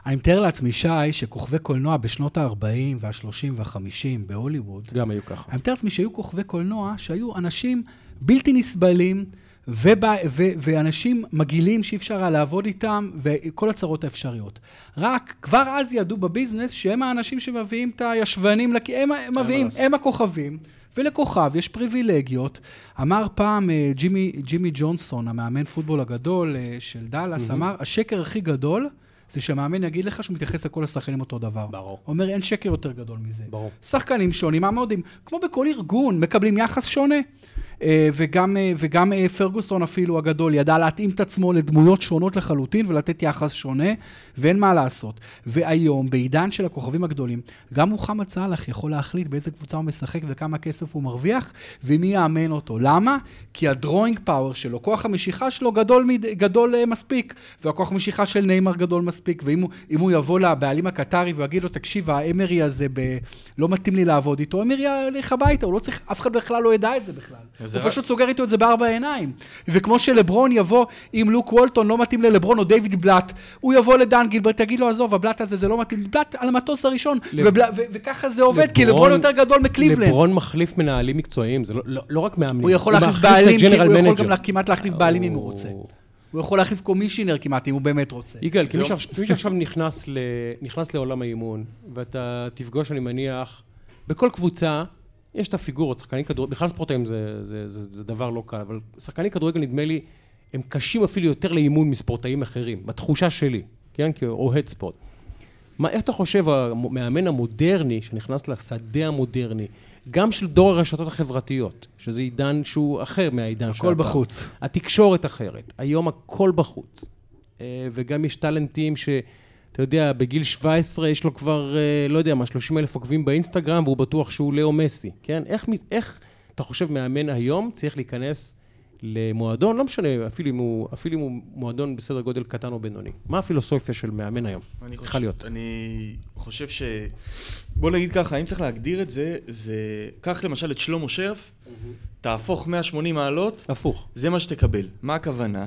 אני מתאר לעצמי, שי, שכוכבי קולנוע בשנות ה-40 וה-30 וה-50 בהוליווד, גם היו ככה. אני מתאר לעצמי שהיו כוכבי קולנוע שהיו אנשים בלתי נסבלים, ובא, ו, ואנשים מגעילים שאי אפשר היה לעבוד איתם, וכל הצרות האפשריות. רק כבר אז ידעו בביזנס שהם האנשים שמביאים את הישבנים, לק... הם, הם מביאים, הם הכוכבים. ולכוכב יש פריבילגיות. אמר פעם אה, ג'ימי, ג'ימי ג'ונסון, המאמן פוטבול הגדול אה, של דאלאס, mm-hmm. אמר, השקר הכי גדול זה שהמאמן יגיד לך שהוא מתייחס לכל השחקנים אותו דבר. ברור. אומר, אין שקר יותר גדול מזה. ברור. שחקנים שונים, המאודים, כמו בכל ארגון, מקבלים יחס שונה. אה, וגם, אה, וגם אה, פרגוסון אפילו הגדול ידע להתאים את עצמו לדמויות שונות לחלוטין ולתת יחס שונה, ואין מה לעשות. והיום, בעידן של הכוכבים הגדולים, גם מוחמד סאלח יכול להחליט באיזה קבוצה הוא משחק וכמה כסף הוא מרוויח, ומי יאמן אותו. למה? כי הדרוינג פאוור שלו, כוח המשיכה שלו גדול. גדול מספיק, והכוח המשיכה של נאמר גדול מספיק, ואם הוא, הוא יבוא לבעלים הקטרי ויגיד לו, תקשיב, האמרי הזה ב... לא מתאים לי לעבוד איתו, אמרי ילך הביתה, הוא לא צריך, אף אחד בכלל לא ידע את זה בכלל. הוא רק- פשוט סוגר איתו את זה בארבע עיניים. וכמו שלברון יבוא, אם לוק וולטון לא מתאים ללברון או דיוויד בלאט, הוא יבוא לדן גילברט, תגיד לו, עזוב, הבלאט הזה זה לא מתאים, בלאט על המטוס הראשון, לב- ובלאט- ו- וככה זה עובד, כי לברון- לברון יותר גדול מקליבלנד. לברון מחליף מנהלים מקצועיים, זה לא, לא, לא רק מאמנים. הוא יכול להחליף בעלים, הוא יכול מנג'ר. גם לה- כמעט להחליף בעלים אם הוא רוצה. הוא- יכול להחליף קומישיונר כמעט, אם הוא באמת רוצה. יגאל, כמי שעכשיו- נכנס לעולם האימון, ואתה תפגוש, אני מניח, בכל קבוצה, יש את הפיגורות, שחקנים כדורגל, בכלל ספורטאים זה, זה, זה, זה דבר לא קל, אבל שחקני כדורגל, נדמה לי, הם קשים אפילו יותר לאימון מספורטאים אחרים, בתחושה שלי, כן? כאוהד ספורט. מה, איך אתה חושב, המאמן המודרני, שנכנס לשדה המודרני, גם של דור הרשתות החברתיות, שזה עידן שהוא אחר מהעידן של הכל. בחוץ. התקשורת אחרת, היום הכל בחוץ. אה, וגם יש טאלנטים ש... אתה יודע, בגיל 17 יש לו כבר, אה, לא יודע מה, 30 אלף עוקבים באינסטגרם, והוא בטוח שהוא לאו מסי, כן? איך, איך אתה חושב מאמן היום צריך להיכנס למועדון, לא משנה, אפילו אם הוא, אפילו אם הוא מועדון בסדר גודל קטן או בינוני. מה הפילוסופיה של מאמן היום? אני צריכה חושב- להיות. אני חושב ש... בוא נגיד ככה, אם צריך להגדיר את זה, זה... קח למשל את שלמה שרף, תהפוך 180 מעלות, הפוך. זה מה שתקבל. מה הכוונה?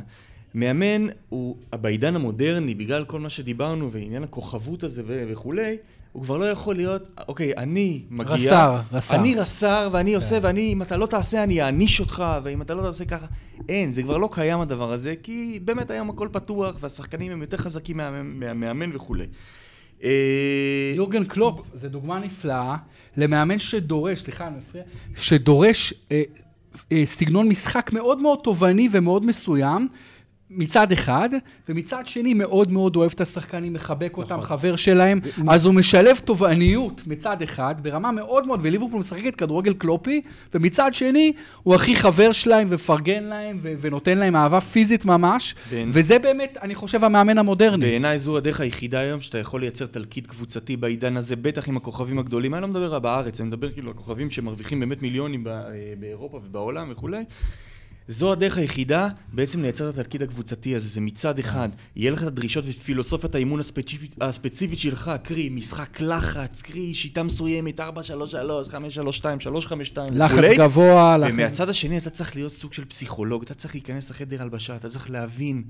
מאמן הוא, בעידן המודרני, בגלל כל מה שדיברנו ועניין הכוכבות הזה וכולי, הוא כבר לא יכול להיות, אוקיי, אני מגיע... רס"ר, רס"ר. אני רס"ר ואני עושה, ואני, אם אתה לא תעשה, אני אעניש אותך, ואם אתה לא תעשה ככה... אין, זה כבר לא קיים הדבר הזה, כי באמת היום הכל פתוח, והשחקנים הם יותר חזקים מה- מהמאמן וכולי. אה, יורגן קלופ זה דוגמה נפלאה למאמן שדורש, סליחה, אני מפריע, שדורש אה, אה, סגנון משחק מאוד מאוד תובעני ומאוד מסוים. מצד אחד, ומצד שני מאוד מאוד אוהב את השחקנים, מחבק אותם, חבר שלהם, אז הוא משלב תובעניות מצד אחד, ברמה מאוד מאוד, וליברפול משחקת כדורגל קלופי, ומצד שני, הוא הכי חבר שלהם ומפרגן להם ו- ונותן להם אהבה פיזית ממש, בין- וזה באמת, אני חושב, המאמן המודרני. בעיניי זו הדרך היחידה היום שאתה יכול לייצר תלקיט קבוצתי בעידן הזה, בטח עם הכוכבים הגדולים. אני לא מדבר בארץ, אני מדבר כאילו על הכוכבים שמרוויחים באמת מיליונים אה, באירופה ובעולם וכולי. זו הדרך היחידה בעצם לייצר את התלכיד הקבוצתי הזה, זה מצד אחד, יהיה לך את הדרישות ואת פילוסופיית האימון הספציפית, הספציפית שלך, קרי משחק לחץ, קרי שיטה מסוימת, 4-3-3, 5-3-2, 3-5-2 לחץ וכולי. גבוה. ומהצד השני אתה צריך להיות סוג של פסיכולוג, אתה צריך להיכנס לחדר הלבשה, אתה צריך להבין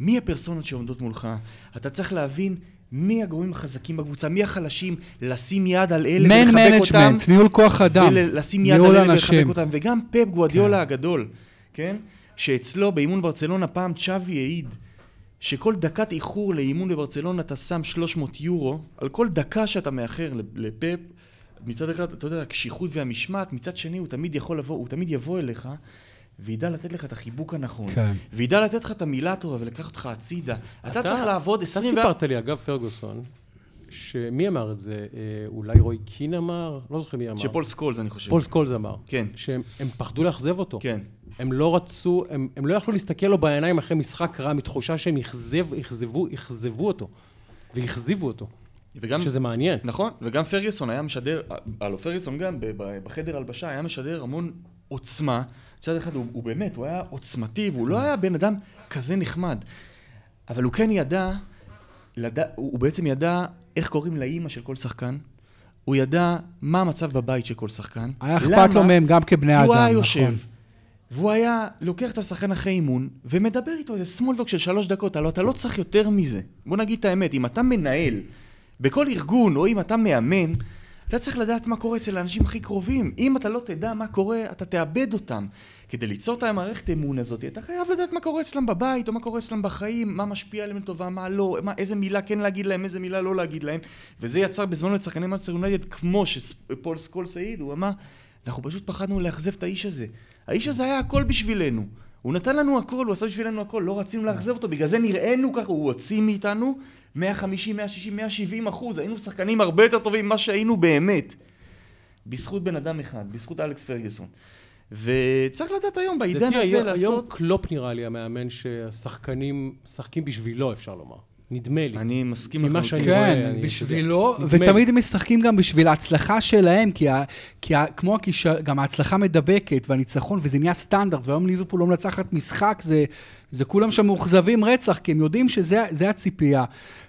מי הפרסונות שעומדות מולך, אתה צריך להבין מי הגורמים החזקים בקבוצה, מי החלשים, לשים יד על אלה ולחבק אותם, management, ניהול כוח אדם, ולשים יד ניהול על אלה אנשים. ולחבק אותם, וגם פפ גווארדיולה הגדול, כן? שאצלו באימון ברצלונה פעם צ'אבי העיד שכל דקת איחור לאימון בברצלונה אתה שם 300 יורו, על כל דקה שאתה מאחר לפפ, מצד אחד, אתה יודע, הקשיחות והמשמעת, מצד שני הוא תמיד יכול לבוא, הוא תמיד יבוא אליך וידע לתת לך את החיבוק הנכון. כן. וידע לתת לך את המילה הטובה ולקחת אותך הצידה. אתה צריך לעבוד אתה 24... סיפרת לי, אגב, פרגוסון, שמי אמר את זה? אה, אולי רוי קין אמר? לא זוכר מי אמר. שפול סקולס, אני חושב. פול סקולס אמר. כן. שהם הם פחדו לאכזב אותו. כן. הם לא רצו, הם, הם לא יכלו להסתכל לו בעיניים אחרי משחק רע, מתחושה שהם אכזב, אכזבו, אכזבו אותו. ואכזיבו אותו. וגם... שזה מעניין. נכון, וגם פרגוסון היה משדר, הלו פרגוסון גם בחדר הלבשה היה משדר המון עוצמה. מצד אחד הוא, הוא באמת, הוא היה עוצמתי, והוא לא היה בן אדם כזה נחמד. אבל הוא כן ידע, לדע, הוא, הוא בעצם ידע איך קוראים לאימא של כל שחקן. הוא ידע מה המצב בבית של כל שחקן. היה אכפת לו? מהם גם כבני כי אדם, הוא היה נכון. יושב, והוא היה לוקח את השחקן אחרי אימון, ומדבר איתו איזה סמולדוק של שלוש דקות, הלוא אתה לא צריך יותר מזה. בוא נגיד את האמת, אם אתה מנהל בכל ארגון, או אם אתה מאמן, אתה צריך לדעת מה קורה אצל האנשים הכי קרובים. אם אתה לא תדע מה קורה, אתה תאבד אותם. כדי ליצור את המערכת אמון הזאת, אתה חייב לדעת מה קורה אצלם בבית, או מה קורה אצלם בחיים, מה משפיע עליהם לטובה, מה לא, מה, איזה מילה כן להגיד להם, איזה מילה לא להגיד להם. וזה יצר בזמנו את שחקני מנצ'סטר יונייטד, כמו שפול סקולס העיד, הוא אמר, אנחנו פשוט פחדנו לאכזב את האיש הזה. האיש הזה היה הכל בשבילנו. הוא נתן לנו הכל, הוא עשה בשבילנו הכל, לא רצינו לאכזב אותו, בגלל זה נראינו ככה, הוא הוציא מאיתנו 150, 160, 170 אחוז, היינו שחקנים הרבה יותר טובים ממה שהיינו באמת. בזכות בן אדם אחד, בזכות אלכס פרגוסון. וצריך לדעת היום, בעידן הזה, היום- היום לעשות... קלופ נראה לי המאמן שהשחקנים משחקים בשבילו, אפשר לומר. נדמה לי. אני מסכים ממה לחלוטין. שאני רואה, כן, בשבילו, ותמיד הם משחקים גם בשביל ההצלחה שלהם, כי, ה, כי ה, כמו הכישל, גם ההצלחה מדבקת והניצחון, וזה נהיה סטנדרט, והיום ליברפול לא מנצחת משחק, זה, זה כולם שם מאוכזבים רצח, כי הם יודעים שזה זה הציפייה.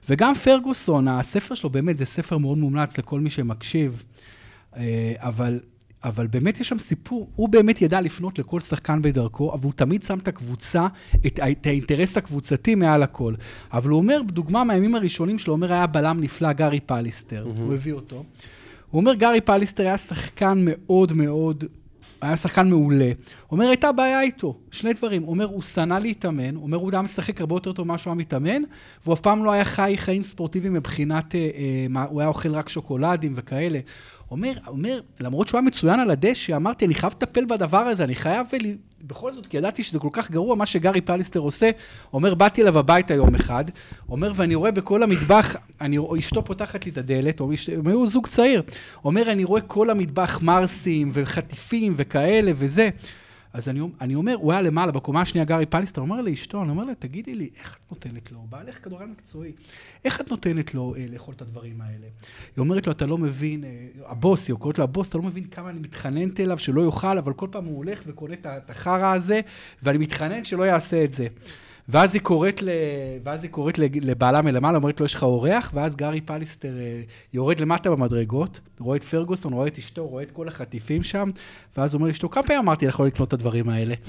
וגם פרגוסון, הספר שלו באמת זה ספר מאוד מומלץ לכל מי שמקשיב, אה, אבל... אבל באמת יש שם סיפור, הוא באמת ידע לפנות לכל שחקן בדרכו, אבל הוא תמיד שם את הקבוצה, את, את האינטרס הקבוצתי מעל הכל. אבל הוא אומר, דוגמה מהימים הראשונים שלו, אומר, היה בלם נפלא, גארי פאליסטר, mm-hmm. הוא הביא אותו. הוא אומר, גארי פאליסטר היה שחקן מאוד מאוד, היה שחקן מעולה. אומר, הייתה בעיה איתו, שני דברים. אומר, הוא שנא להתאמן, אומר, הוא היה משחק הרבה יותר טוב ממה שהוא היה מתאמן, והוא אף פעם לא היה חי חיים ספורטיביים מבחינת, אה, אה, הוא היה אוכל רק שוקולדים וכאלה. אומר, אומר, למרות שהוא היה מצוין על הדשא, אמרתי, אני חייב לטפל בדבר הזה, אני חייב, ולי... בכל זאת, כי ידעתי שזה כל כך גרוע, מה שגארי פאליסטר עושה, אומר, באתי אליו הביתה יום אחד, אומר, ואני רואה בכל המטבח, אני, אשתו פותחת לי את הדלת, או אשת- הם היו זוג צעיר, אומר, אני רואה כל המטבח מארסים וחטיפים וכאלה וזה. אז אני, אני אומר, הוא היה למעלה, בקומה השנייה גארי פאליסטר, אומר לאשתו, אני אומר לה, תגידי לי, איך את נותנת לו? הוא בעלך כדורגל מקצועי. איך את נותנת לו אה, לאכול את הדברים האלה? היא אומרת לו, אתה לא מבין, אה, הבוס, היא קוראת לו הבוס, אתה לא מבין כמה אני מתחננת אליו שלא יאכל, אבל כל פעם הוא הולך וקונה את החרא הזה, ואני מתחנן שלא יעשה את זה. ואז היא קוראת, ל... ואז היא קוראת לבעלה מלמעלה, אומרת לו, יש לך אורח? ואז גארי פליסטר אה, יורד למטה במדרגות, רואה את פרגוסון, רואה את אשתו, רואה את כל החטיפים שם, ואז הוא אומר לאשתו, כמה פעמים אמרתי לך לא לקנות את הדברים האלה? *laughs*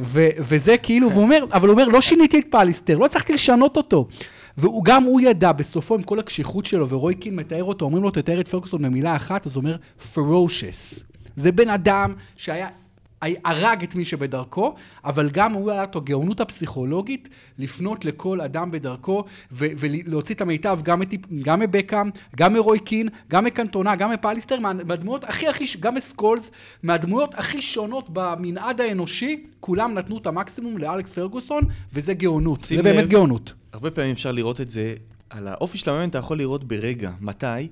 ו- וזה כאילו, והוא אומר, אבל הוא אומר, לא שיניתי את פליסטר, לא הצלחתי לשנות אותו. וגם הוא ידע, בסופו, עם כל הקשיחות שלו, ורוי קין מתאר אותו, אומרים לו, תתאר את פרגוסון במילה אחת, אז הוא אומר, ferocious. זה בן אדם שהיה... הרג את מי שבדרכו, אבל גם הוא היה את הגאונות הפסיכולוגית לפנות לכל אדם בדרכו ו- ולהוציא את המיטב גם, מטיפ, גם מבקאם, גם מרוי קין, גם מקנטונה, גם מפליסטר, מה- מהדמויות הכי הכי, גם מסקולס, מהדמויות הכי שונות במנעד האנושי, כולם נתנו את המקסימום לאלכס פרגוסון, וזה גאונות, זה באמת. גאונות. הרבה פעמים אפשר לראות את זה, על האופי של המאמן אתה יכול לראות ברגע, מתי,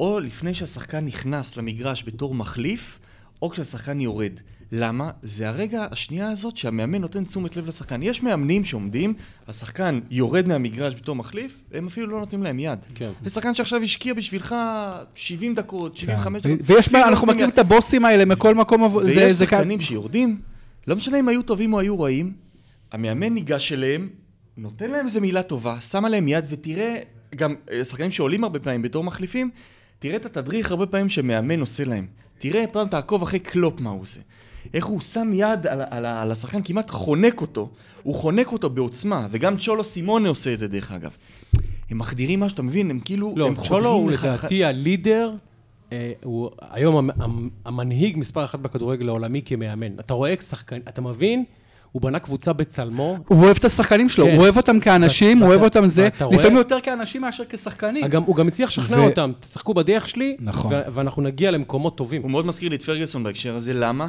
או לפני שהשחקן נכנס למגרש בתור מחליף, או כשהשחקן יורד. למה? זה הרגע, השנייה הזאת, שהמאמן נותן תשומת לב לשחקן. יש מאמנים שעומדים, השחקן יורד מהמגרש בתור מחליף, הם אפילו לא נותנים להם יד. כן. זה שחקן שעכשיו השקיע בשבילך 70 דקות, 75 ו- דקות. ויש, אפילו לא אנחנו מכירים. את הבוסים האלה מכל מקום, זה- ויש שחקנים שיורדים, לא משנה אם היו טובים או היו רעים, המאמן ניגש אליהם, נותן להם איזה מילה טובה, שם עליהם יד, ותראה, גם אה, שחקנים שעולים הרבה פעמים בתור מחליפים, תראה את התדריך הרבה פעמים שמאמן עושה להם. תראה, פעם תעקוב אחרי קלופ מה הוא עושה. איך הוא שם יד על, על, על השחקן, כמעט חונק אותו. הוא חונק אותו בעוצמה, וגם צ'ולו סימונה עושה את זה דרך אגב. הם מחדירים משהו, אתה מבין? הם כאילו, לא, הם צ'ולו הוא לך- לדעתי הלידר, אה, הוא היום המ- המ- המנהיג מספר אחת בכדורגל העולמי כמאמן. אתה רואה שחקן, אתה מבין? הוא בנה קבוצה בצלמו. הוא אוהב את השחקנים שלו, כן. הוא אוהב אותם כאנשים, הוא אוהב אותם זה, לפעמים יותר כאנשים מאשר כשחקנים. גם, הוא גם הצליח לשכנע ו- אותם, תשחקו בדרך שלי, נכון. ו- ואנחנו נגיע למקומות טובים. הוא מאוד מזכיר לי את פרגוסון בהקשר הזה, למה?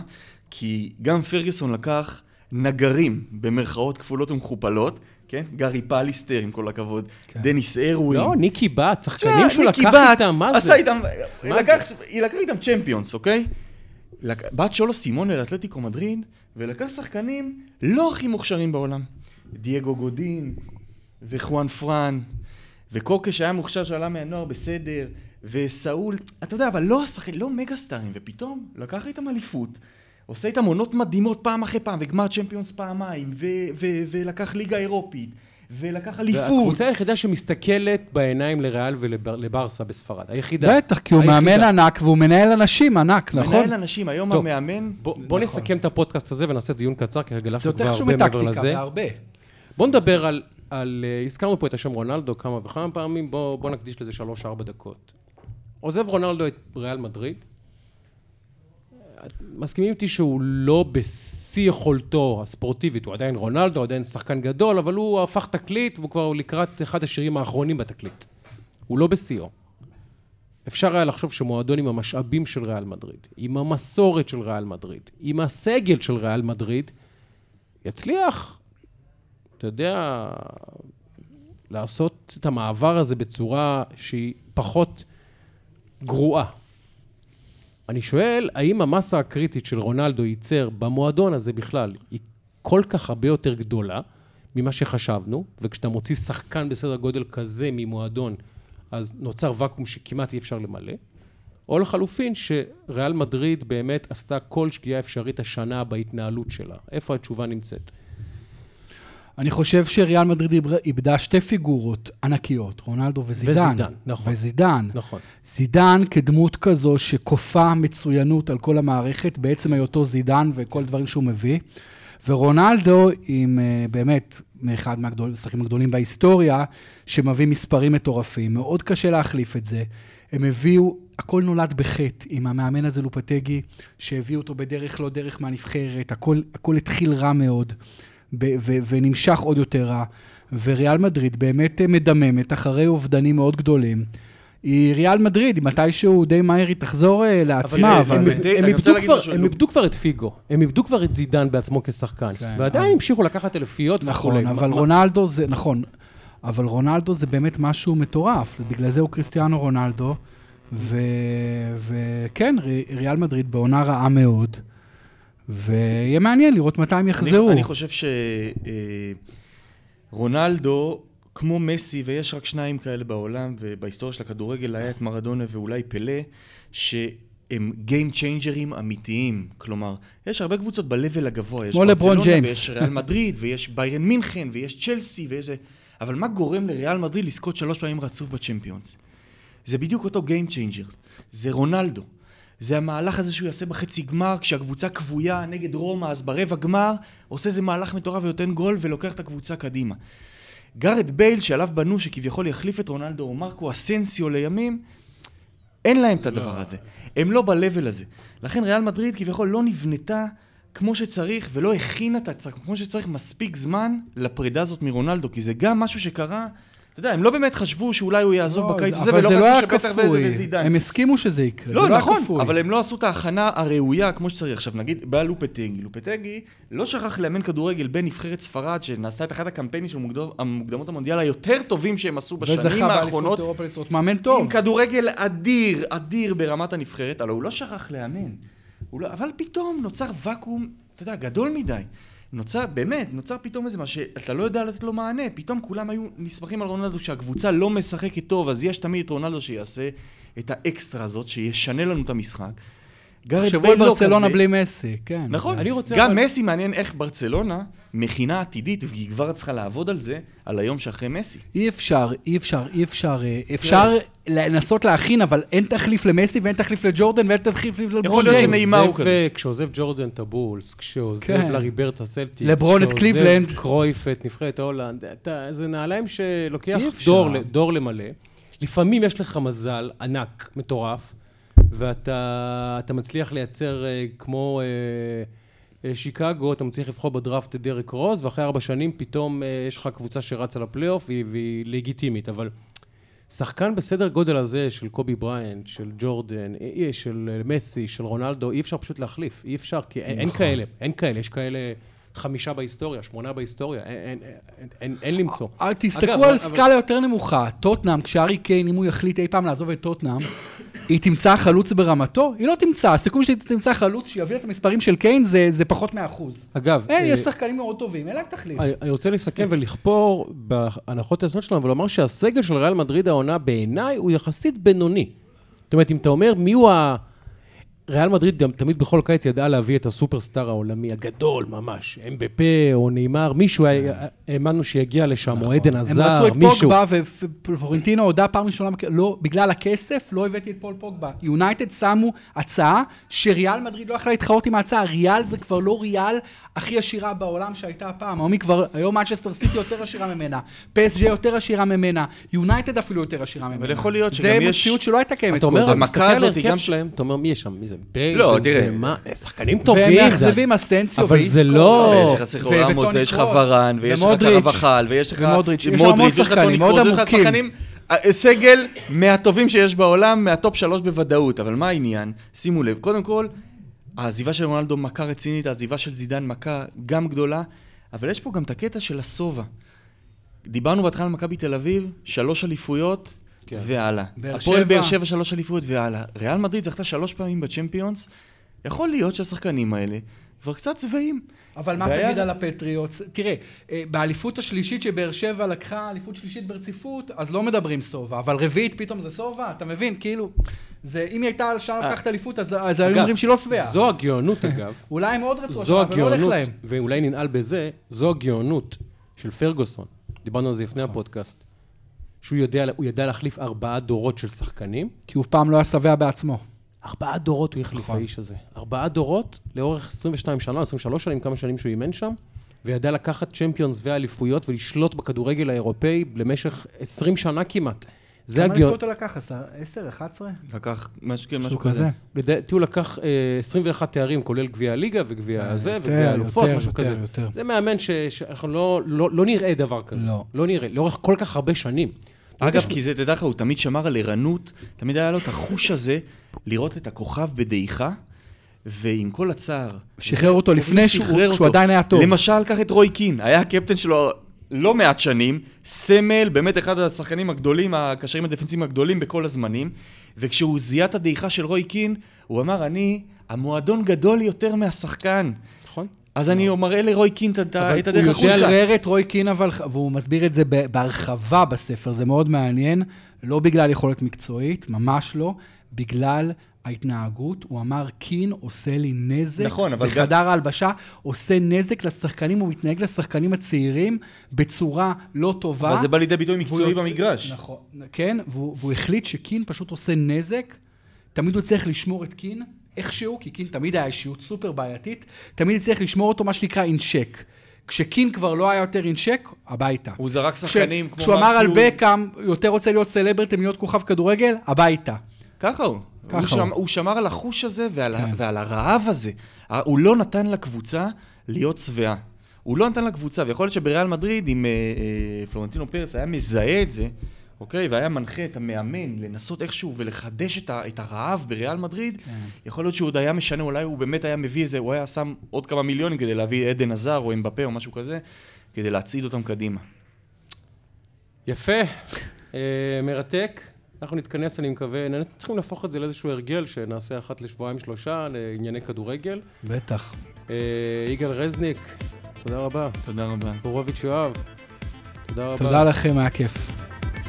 כי גם פרגוסון לקח נגרים, במרכאות כפולות ומכופלות, כן? גארי פאליסטר, עם כל הכבוד, דניס ארווין. לא, ניקי בת, שחקנים שהוא ניקי לקח איתם, מה עשה זה? איתם, מה לקח, היא לקחה איתם צ'מפיונס, אוקיי? בא צ'ולו סימאונה לאתלטיקו מדריד, ולקח שחקנים לא הכי מוכשרים בעולם. דייגו גודין, וחואנפראן, וקוקה שהיה מוכשר שעלה מהנוער בסדר, וסאול, אתה יודע, אבל לא השחקנים, לא מגה סטארים, ופתאום לקח איתם אליפות, עושה איתם עונות מדהימות פעם אחרי פעם, וגמר צ'מפיונס פעמיים, ו- ו- ולקח ליגה אירופית, ולקח אליפות. הקבוצה היחידה שמסתכלת בעיניים לריאל ולברסה בספרד. היחידה. בטח, כי הוא היחידה. מאמן ענק והוא מנהל אנשים ענק, נכון? מנהל אנשים, היום טוב. המאמן... בוא, בוא נסכם את הפודקאסט הזה ונעשה דיון קצר, כי זה גלפנו יותר כבר חשוב הרבה מעבר מטקטיקה, לזה. בהרבה. בוא נדבר על, על... אה, הזכרנו פה את השם רונלדו כמה וכמה פעמים, בוא, בוא נקדיש לזה שלוש-ארבע דקות. עוזב רונלדו את ריאל מדריד. מסכימים איתי שהוא לא בשיא יכולתו הספורטיבית, הוא עדיין רונלדו, הוא עדיין שחקן גדול, אבל הוא הפך תקליט והוא כבר לקראת אחד השירים האחרונים בתקליט. הוא לא בשיאו. אפשר היה לחשוב שמועדון עם המשאבים של ריאל מדריד, עם המסורת של ריאל מדריד, עם הסגל של ריאל מדריד, יצליח, אתה יודע, לעשות את המעבר הזה בצורה שהיא פחות גרועה. אני שואל, האם המסה הקריטית של רונלדו ייצר במועדון הזה בכלל היא כל כך הרבה יותר גדולה ממה שחשבנו, וכשאתה מוציא שחקן בסדר גודל כזה ממועדון, אז נוצר ואקום שכמעט אי אפשר למלא, או לחלופין, שריאל מדריד באמת עשתה כל שגיאה אפשרית השנה בהתנהלות שלה. איפה התשובה נמצאת? אני חושב שריאל מדריד איבדה שתי פיגורות ענקיות, רונלדו וזידן. וזידן, נכון. וזידן. נכון. זידן כדמות כזו שכופה מצוינות על כל המערכת, בעצם היותו זידן וכל דברים שהוא מביא. ורונלדו, עם אה, באמת, מאחד מהמשחקים הגדולים בהיסטוריה, שמביא מספרים מטורפים. מאוד קשה להחליף את זה. הם הביאו, הכל נולד בחטא עם המאמן הזה לופטגי, שהביאו אותו בדרך לא דרך מהנבחרת, הכל, הכל התחיל רע מאוד, ו- ונמשך עוד יותר רע. וריאל מדריד באמת אה, מדממת אחרי אובדנים מאוד גדולים. היא ריאל מדריד, היא מתישהו די מהר היא תחזור אה, לעצמה, אבל- אבל... הם, אבל- איבדו כבר, את פיגו, הם איבדו כבר את זידן בעצמו כשחקן, כן, ועדיין אבל- המשיכו לקחת אליפיות נכון, וכולי. אבל מה- רונלדו זה, נכון, אבל רונלדו זה באמת משהו מטורף, בגלל זה הוא קריסטיאנו רונלדו, וכן, ריאל מדריד בעונה רעה מאוד, ויהיה מעניין לראות מתי הם יחזרו. אני, אני חושב שרונלדו, אה, כמו מסי, ויש רק שניים כאלה בעולם, ובהיסטוריה של הכדורגל היה את מרדונה ואולי פלא, שהם game changer ים אמיתיים. כלומר, יש הרבה קבוצות ב-level הגבוה. לברון ג'יימס. ויש ריאל מדריד, ויש ביירן מינכן, ויש צ'לסי, ויש זה... אבל מה גורם לריאל מדריד לזכות שלוש פעמים רצוף בצ'מפיונס? זה בדיוק אותו game changer. זה רונלדו. זה המהלך הזה שהוא יעשה בחצי גמר, כשהקבוצה כבויה נגד רומא, אז ברבע גמר, עושה איזה מהלך מטורף ונותן גול ולוקח את הקבוצה קדימה. גארת' בייל, שעליו בנו שכביכול יחליף את רונלדו או מרקו אסנסיו לימים, אין להם את הדבר לא. הזה. הם לא ב-level הזה. לכן ריאל מדריד כביכול לא נבנתה כמו שצריך ולא הכינה את עצמה כמו שצריך מספיק זמן לפרידה הזאת מרונלדו, כי זה גם משהו שקרה אתה יודע, הם לא באמת חשבו שאולי הוא יעזוב לא, בקיץ הזה, ולא חשבו שבטח וזה וזידן. הם הסכימו שזה יקרה, לא, זה לא נכון, כפוי. אבל הם לא עשו את ההכנה הראויה כמו שצריך. עכשיו, נגיד, בא לופטגי. לופטגי לא שכח לאמן כדורגל בנבחרת ספרד, שנעשתה את אחד הקמפיינים של המוקדמות המונדיאל היותר טובים שהם עשו בשנים האחרונות. מאמן טוב. עם כדורגל אדיר, אדיר ברמת הנבחרת, הלוא הוא לא שכח לאמן. לא, אבל פתאום נוצר ואקום, אתה יודע, גדול מדי. נוצר, באמת, נוצר פתאום איזה מה שאתה לא יודע לתת לו מענה, פתאום כולם היו נסמכים על רונלדו כשהקבוצה לא משחקת טוב, אז יש תמיד את רונלדו שיעשה את האקסטרה הזאת, שישנה לנו את המשחק. גארת' בייל לא ברצלונה בלי מסי, כן. נכון, גם אבל... מסי מעניין איך ברצלונה מכינה עתידית, והיא כבר צריכה לעבוד על זה, על היום שאחרי מסי. אי אפשר, אי אפשר, אי אפשר, אה, אפשר לנסות להכין, אבל אין תחליף למסי ואין תחליף לג'ורדן ואין תחליף לברון יכול להיות שנעימה הוא כזה. כשעוזב ג'ורדן את הבולס, כשעוזב כן. לריברט הסלטיקס, לברון את קליבלנד, כשעוזב קרויף את נבחרת הולנד, זה נעליים שלוקח דור, דור למלא. לפעמים יש לך מזל ענק, מטורף. ואתה מצליח לייצר אה, כמו אה, שיקגו, אתה מצליח לבחור בדראפט את דרק רוז, ואחרי ארבע שנים פתאום יש לך קבוצה שרצה לפלייאוף והיא, והיא לגיטימית, אבל שחקן בסדר גודל הזה של קובי בריינט, של ג'ורדן, של מסי, של רונלדו, אי אפשר פשוט להחליף, אי אפשר, כי אין, אין נכון. כאלה, אין כאלה, יש כאלה... חמישה בהיסטוריה, שמונה בהיסטוריה, אין, אין, אין, אין אין למצוא. תסתכלו אגב, על אבל... סקאלה יותר נמוכה. טוטנאם, כשהארי קיין, אם הוא יחליט אי פעם לעזוב את טוטנאם, היא תמצא חלוץ ברמתו? היא לא תמצא. הסיכוי שהיא תמצא חלוץ שיביא את המספרים של קיין זה, זה פחות מאחוז. אגב... אין, אה, יש שחקנים מאוד טובים, אין להם תחליף. אני, אני רוצה לסכם ולכפור בהנחות היסוד שלנו ולומר שהסגל של ריאל מדריד העונה בעיניי הוא יחסית בינוני. זאת אומרת, אם אתה אומר מי הוא ה... ריאל מדריד גם תמיד בכל קיץ ידעה להביא את הסופרסטאר העולמי הגדול ממש, אמבפה או נאמר, מישהו, האמנו שיגיע לשם, או עדן עזר, מישהו. הם רצו את פוגבה, ופלורנטינו הודה פעם ראשונה, לא, בגלל הכסף לא הבאתי את פול פוגבה. יונייטד שמו הצעה שריאל מדריד לא יכלה להתחרות עם ההצעה, ריאל זה כבר לא ריאל הכי עשירה בעולם שהייתה פעם, היום כבר, היום מנצ'סטר סיטי יותר עשירה ממנה, פ.ס.ז' יותר עשירה ממנה, יונייטד אפילו יותר עשירה ממנה. אבל יכול להיות שגם יש... זה מציאות שלא הייתה קיימת. אתה אומר, מסתכל על ההרכב שלהם, אתה אומר, מי יש שם? מי זה? בייל, לא, תראה. שחקנים טובים. והם מאכזבים אסנסיו אבל זה לא... יש לך סרחיו ראמוס, ויש לך ורן, ויש לך קרבחל, ויש לך... ומודריץ'. יש המון שחקנים, מאוד עמוקים. סגל מהטובים שיש בעולם, מהטופ שלוש בוודאות. אבל מה העניין? שימו לב, קודם כל, העזיבה של רונלדו מכה רצינית, העזיבה של זידן מכה גם גדולה, אבל יש פה גם את הקטע של השובע. דיברנו בהתחלה על מכבי תל אביב, שלוש אליפויות, כן. והלאה. הפועל באר שבע שלוש אליפויות והלאה. ריאל מדריד זכתה שלוש פעמים בצ'מפיונס, יכול להיות שהשחקנים האלה כבר קצת צבעים. אבל מה. תגיד על הפטריוטס? תראה, אה, באליפות השלישית שבאר שבע לקחה אליפות שלישית ברציפות, אז לא מדברים סובה, אבל רביעית פתאום זה סובה, אתה מבין? כאילו, זה, אם היא הייתה על שער לקחת אליפות, אז, היו אומרים שהיא לא שבעה. זו הגאונות אגב. *laughs* אולי הם מאוד רצו השנה, אבל לא הולך להם. ואולי ננעל בזה, זו הגאונות של פרגוסון. דיברנו על זה לפני הפודקאסט. שהוא יודע, ידע להחליף ארבעה דורות של שחקנים. כי הוא פעם לא היה שבע בעצמו. ארבעה דורות הוא החליף, נכון. האיש הזה. ארבעה דורות, לאורך 22 שנה, 23 שנים, כמה שנים שהוא אימן שם, וידע לקחת צ'מפיונס ואליפויות ולשלוט בכדורגל האירופאי למשך 20 שנה כמעט. זה הגיון. כמה אליפויות הוא לקח? 10, 11? לקח משהו, כן, משהו כזה. לדעתי הוא לקח 21 אה, תארים, כולל גביע הליגה וגביע אה, זה, וגביע האלופות, משהו כזה. זה מאמן שאנחנו לא, לא, לא נראה דבר כזה. לא. לא נראה, לאורך כל כך הרבה שנים. אגב, כי זה, תדע לך, הוא תמיד שמר על ערנות, תמיד היה לו את החוש הזה לראות את הכוכב בדעיכה, ועם כל הצער... שחרר אותו לפני שהוא עדיין היה טוב. למשל, קח את רוי קין, היה הקפטן שלו לא מעט שנים, סמל, באמת אחד השחקנים הגדולים, הקשרים הדפנסיביים הגדולים בכל הזמנים, וכשהוא זיהה את הדעיכה של רוי קין, הוא אמר, אני המועדון גדול יותר מהשחקן. אז אני מראה לרוי קין את הדרך הוא החוצה. יודע את רוי קין, אבל, והוא מסביר את זה בהרחבה בספר, זה מאוד מעניין, לא בגלל יכולת מקצועית, ממש לא, בגלל ההתנהגות. הוא אמר, קין עושה לי נזק. נכון, אבל גם- בחדר ההלבשה, עושה נזק לשחקנים, הוא מתנהג לשחקנים הצעירים בצורה לא טובה. אבל זה בא לידי ביטוי מקצועי יוצא- במגרש. נכון, כן, והוא, והוא החליט שקין פשוט עושה נזק. תמיד הוא צריך לשמור את קין איכשהו, כי קין תמיד היה אישיות סופר בעייתית, תמיד צריך לשמור אותו מה שנקרא אינשק. כשקין כבר לא היה יותר אינשק, הביתה. הוא זרק כש- שחקנים כמו כשהוא אמר על. בקאם, יותר רוצה להיות סלברטי מלהיות כוכב כדורגל, הביתה. ככה הוא. ככה הוא. שמ, הוא שמר על החוש הזה ועל, כן. ועל הרעב הזה. הוא לא נתן לקבוצה להיות שבעה. הוא לא נתן לקבוצה, ויכול להיות שבריאל מדריד, אם אה, אה, פלורנטינו פרס היה מזהה את זה, אוקיי, והיה מנחה את המאמן לנסות איכשהו ולחדש את, ה, את הרעב בריאל מדריד, כן. יכול להיות שהוא עוד היה משנה, אולי הוא באמת היה מביא איזה, הוא היה שם עוד כמה מיליונים כדי להביא עדן עזר או אמבפה או משהו כזה, כדי להצעיד אותם קדימה. יפה, אה, מרתק. אנחנו נתכנס, אני מקווה, אנחנו צריכים להפוך את זה לאיזשהו הרגל שנעשה אחת לשבועיים שלושה לענייני כדורגל. בטח. אה, יגאל רזניק, תודה רבה. תודה רבה. בורוביץ' יואב, תודה רבה. תודה לכם, היה כיף.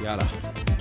יאללה.